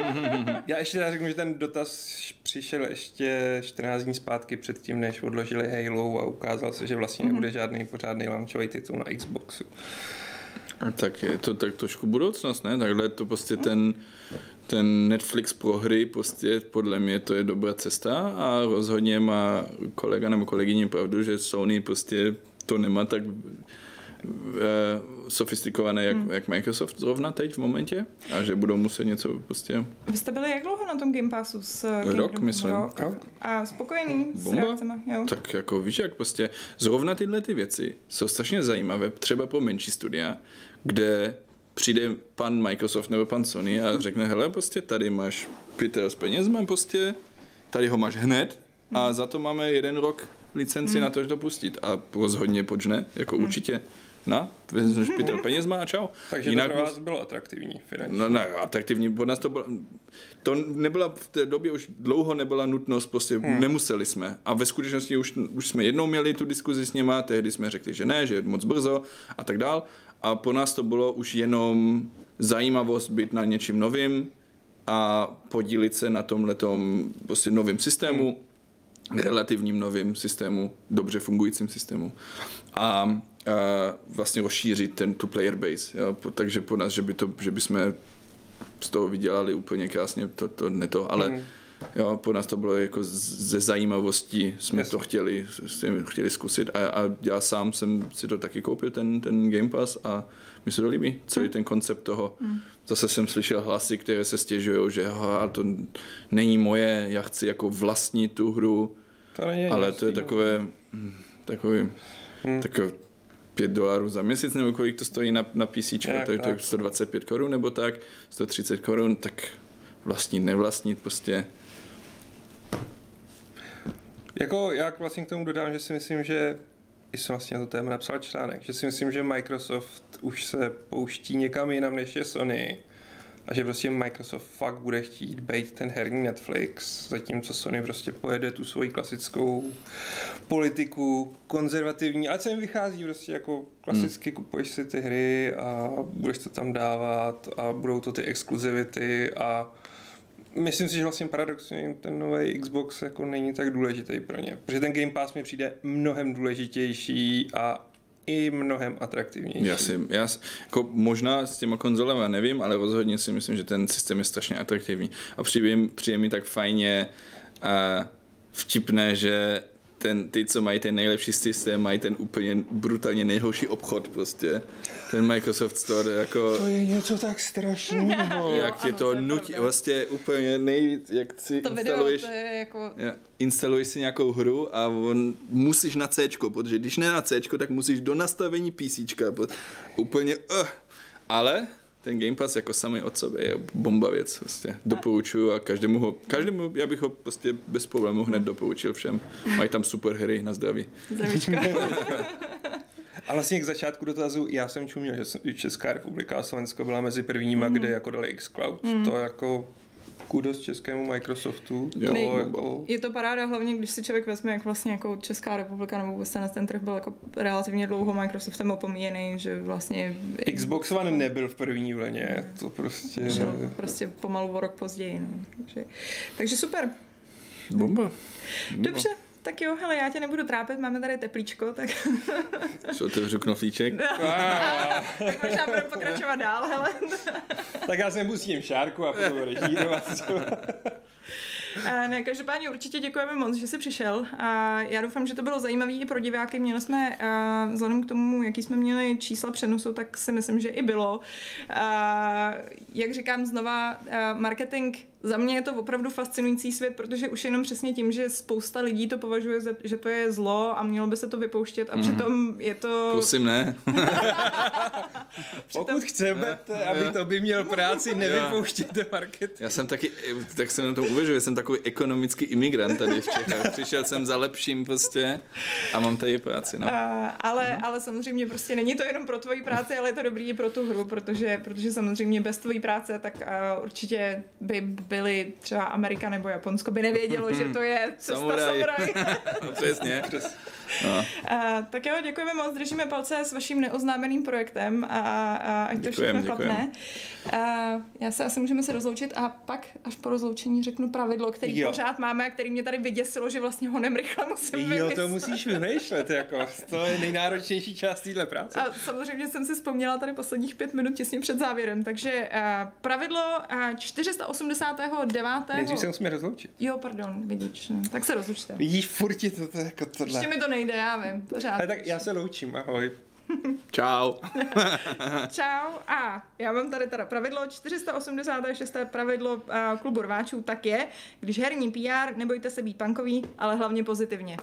Já ještě řeknu, že ten dotaz přišel ještě 14 dní zpátky předtím, než odložili Halo a ukázal se, že vlastně nebude žádný pořádný launchový titul na Xboxu. A tak je to tak trošku budoucnost, ne? Takhle to prostě ten, ten Netflix pro hry, prostě podle mě to je dobrá cesta a rozhodně má kolega nebo kolegyně pravdu, že Sony prostě to nemá tak eh, sofistikované jak, hmm. jak Microsoft zrovna teď v momentě a že budou muset něco prostě... Vy jste byli jak dlouho na tom Game Passu? S Rok, Kingdom? myslím. Rok. A spokojený s Bomba? reakcemi? Jo. Tak jako víš, jak prostě zrovna tyhle ty věci jsou strašně zajímavé, třeba pro menší studia, kde přijde pan Microsoft nebo pan Sony a řekne, hele, prostě tady máš Peter s penězma, prostě tady ho máš hned a za to máme jeden rok licenci na to, že to pustit a rozhodně počne, jako určitě na, vezmeš Peter penězma a čau. Takže Jinak to pro vás bylo atraktivní finančně. No ne, atraktivní, pro nás to bylo, to nebyla v té době už dlouho nebyla nutnost, prostě hmm. nemuseli jsme. A ve skutečnosti už, už jsme jednou měli tu diskuzi s nima, tehdy jsme řekli, že ne, že je moc brzo a tak dál. A po nás to bylo už jenom zajímavost být na něčím novým a podílit se na tomhletom prostě novým systému, relativním novým systému, dobře fungujícím systému. A, vlastně rozšířit ten tu player base. Jo? Takže po nás, že by, to, že by jsme z toho vydělali úplně krásně, to, to ne to, ale Mhm. Jo, po nás to bylo jako ze zajímavosti, jsme Jasně. to chtěli, chtěli zkusit a, a já sám jsem si to taky koupil, ten, ten Game Pass a mi se to líbí, celý ten koncept toho. Zase jsem slyšel hlasy, které se stěžují, že "Aha, to není moje, já chci jako vlastnit tu hru, To není ale to je takové, hm, takový, Hmm. takové 5 dolarů za měsíc, nebo kolik to stojí na, na PC, Jak to je to tak. 125 korun nebo tak, 130 korun, tak vlastnit, nevlastnit prostě. Jako já vlastně k tomu dodám, že si myslím, že i jsem vlastně na to téma napsal článek, že si myslím, že Microsoft už se pouští někam jinam než je Sony a že prostě Microsoft fakt bude chtít být ten herní Netflix, zatímco Sony prostě pojede tu svoji klasickou politiku, konzervativní, ale co jim vychází prostě jako klasicky, kupuješ si ty hry a budeš to tam dávat a budou to ty exkluzivity a Myslím si, že vlastně paradoxně ten nový Xbox jako není tak důležitý pro ně, protože ten Game Pass mi přijde mnohem důležitější a i mnohem atraktivnější. Já si, já, jako možná s těma konzolemi nevím, ale rozhodně si myslím, že ten systém je strašně atraktivní. A přijde, přijde mi tak fajně a vtipné, že ten, ty, co mají ten nejlepší systém, mají ten úplně brutálně nejhorší obchod prostě. Ten Microsoft Store, jako... To je něco tak strašného. jak tě to nutí, vlastně úplně nejvíc, jak si To video, instaluješ, to je jako... ja, instaluješ si nějakou hru a on musíš na C, protože když ne na C, tak musíš do nastavení PC. Úplně, uh. ale ten Game Pass jako samý od sebe je bomba věc. Prostě. Doporučuju a každému ho, každému, já bych ho prostě bez problémů hned doporučil všem. Mají tam super hry na zdraví. Zdravíčko. A vlastně k začátku dotazu, já jsem čuměl, že jsem- Česká republika a Slovensko byla mezi prvníma, kde jako dali xCloud. To jako kudos českému Microsoftu. Jo, bomba. jako, Je to paráda, hlavně když si člověk vezme, jak vlastně jako Česká republika nebo vůbec ten, ten trh byl jako relativně dlouho Microsoftem opomíjený, že vlastně Xbox One nebyl v první vlně, to prostě... šel prostě pomalu o rok později. No. Takže, takže super. Bomba. Bomba. Dobře, tak jo, hele, já tě nebudu trápit, máme tady teplíčko, tak, Co otevřu knoflíček? tak možná budeme pokračovat dál, hele. tak já jsem pustím šárku a budu režírovat. A ne, každopádně určitě děkujeme moc, že jsi přišel. A já doufám, že to bylo zajímavé i pro diváky. Měli jsme, a vzhledem k tomu, jaký jsme měli čísla přenosu, tak si myslím, že i bylo. A jak říkám znova, marketing za mě je to opravdu fascinující svět, protože už jenom přesně tím, že spousta lidí to považuje, za, že to je zlo a mělo by se to vypouštět a přitom je to... Prosím, ne. Pokud chceme, aby to by měl práci, nevypouštěte market. Já jsem taky, tak jsem na to uvažuji, jsem takový ekonomický imigrant tady v Čechách. Přišel jsem za lepším prostě a mám tady práci, no. A, ale, ale samozřejmě prostě není to jenom pro tvoji práci, ale je to dobrý i pro tu hru, protože, protože samozřejmě bez tvojí práce tak a určitě by byli třeba Amerika nebo Japonsko, by nevědělo, že to je cesta Samuraj. samuraj. no, přesně. No. A, tak jo, děkujeme moc, držíme palce s vaším neoznámeným projektem a, a ať to všechno klapne. A, já se asi můžeme se rozloučit a pak až po rozloučení řeknu pravidlo, který Jo. pořád máme a který mě tady vyděsilo, že vlastně honem rychle musím Jo, to vymyslet. musíš vymýšlet, jako. To je nejnáročnější část téhle práce. A samozřejmě jsem si vzpomněla tady posledních pět minut těsně před závěrem, takže uh, pravidlo uh, 489. Nejdřív se musíme rozloučit. Jo, pardon, vidíš, no. tak se rozlučte. Vidíš, furt to, to jako tohle. Ještě mi to nejde, nejde, já vím, pořád. Ale tak já se loučím, ahoj. Čau. Čau. A já mám tady teda pravidlo 486. pravidlo uh, klubu rváčů, tak je, když herní PR, nebojte se být pankový, ale hlavně pozitivně.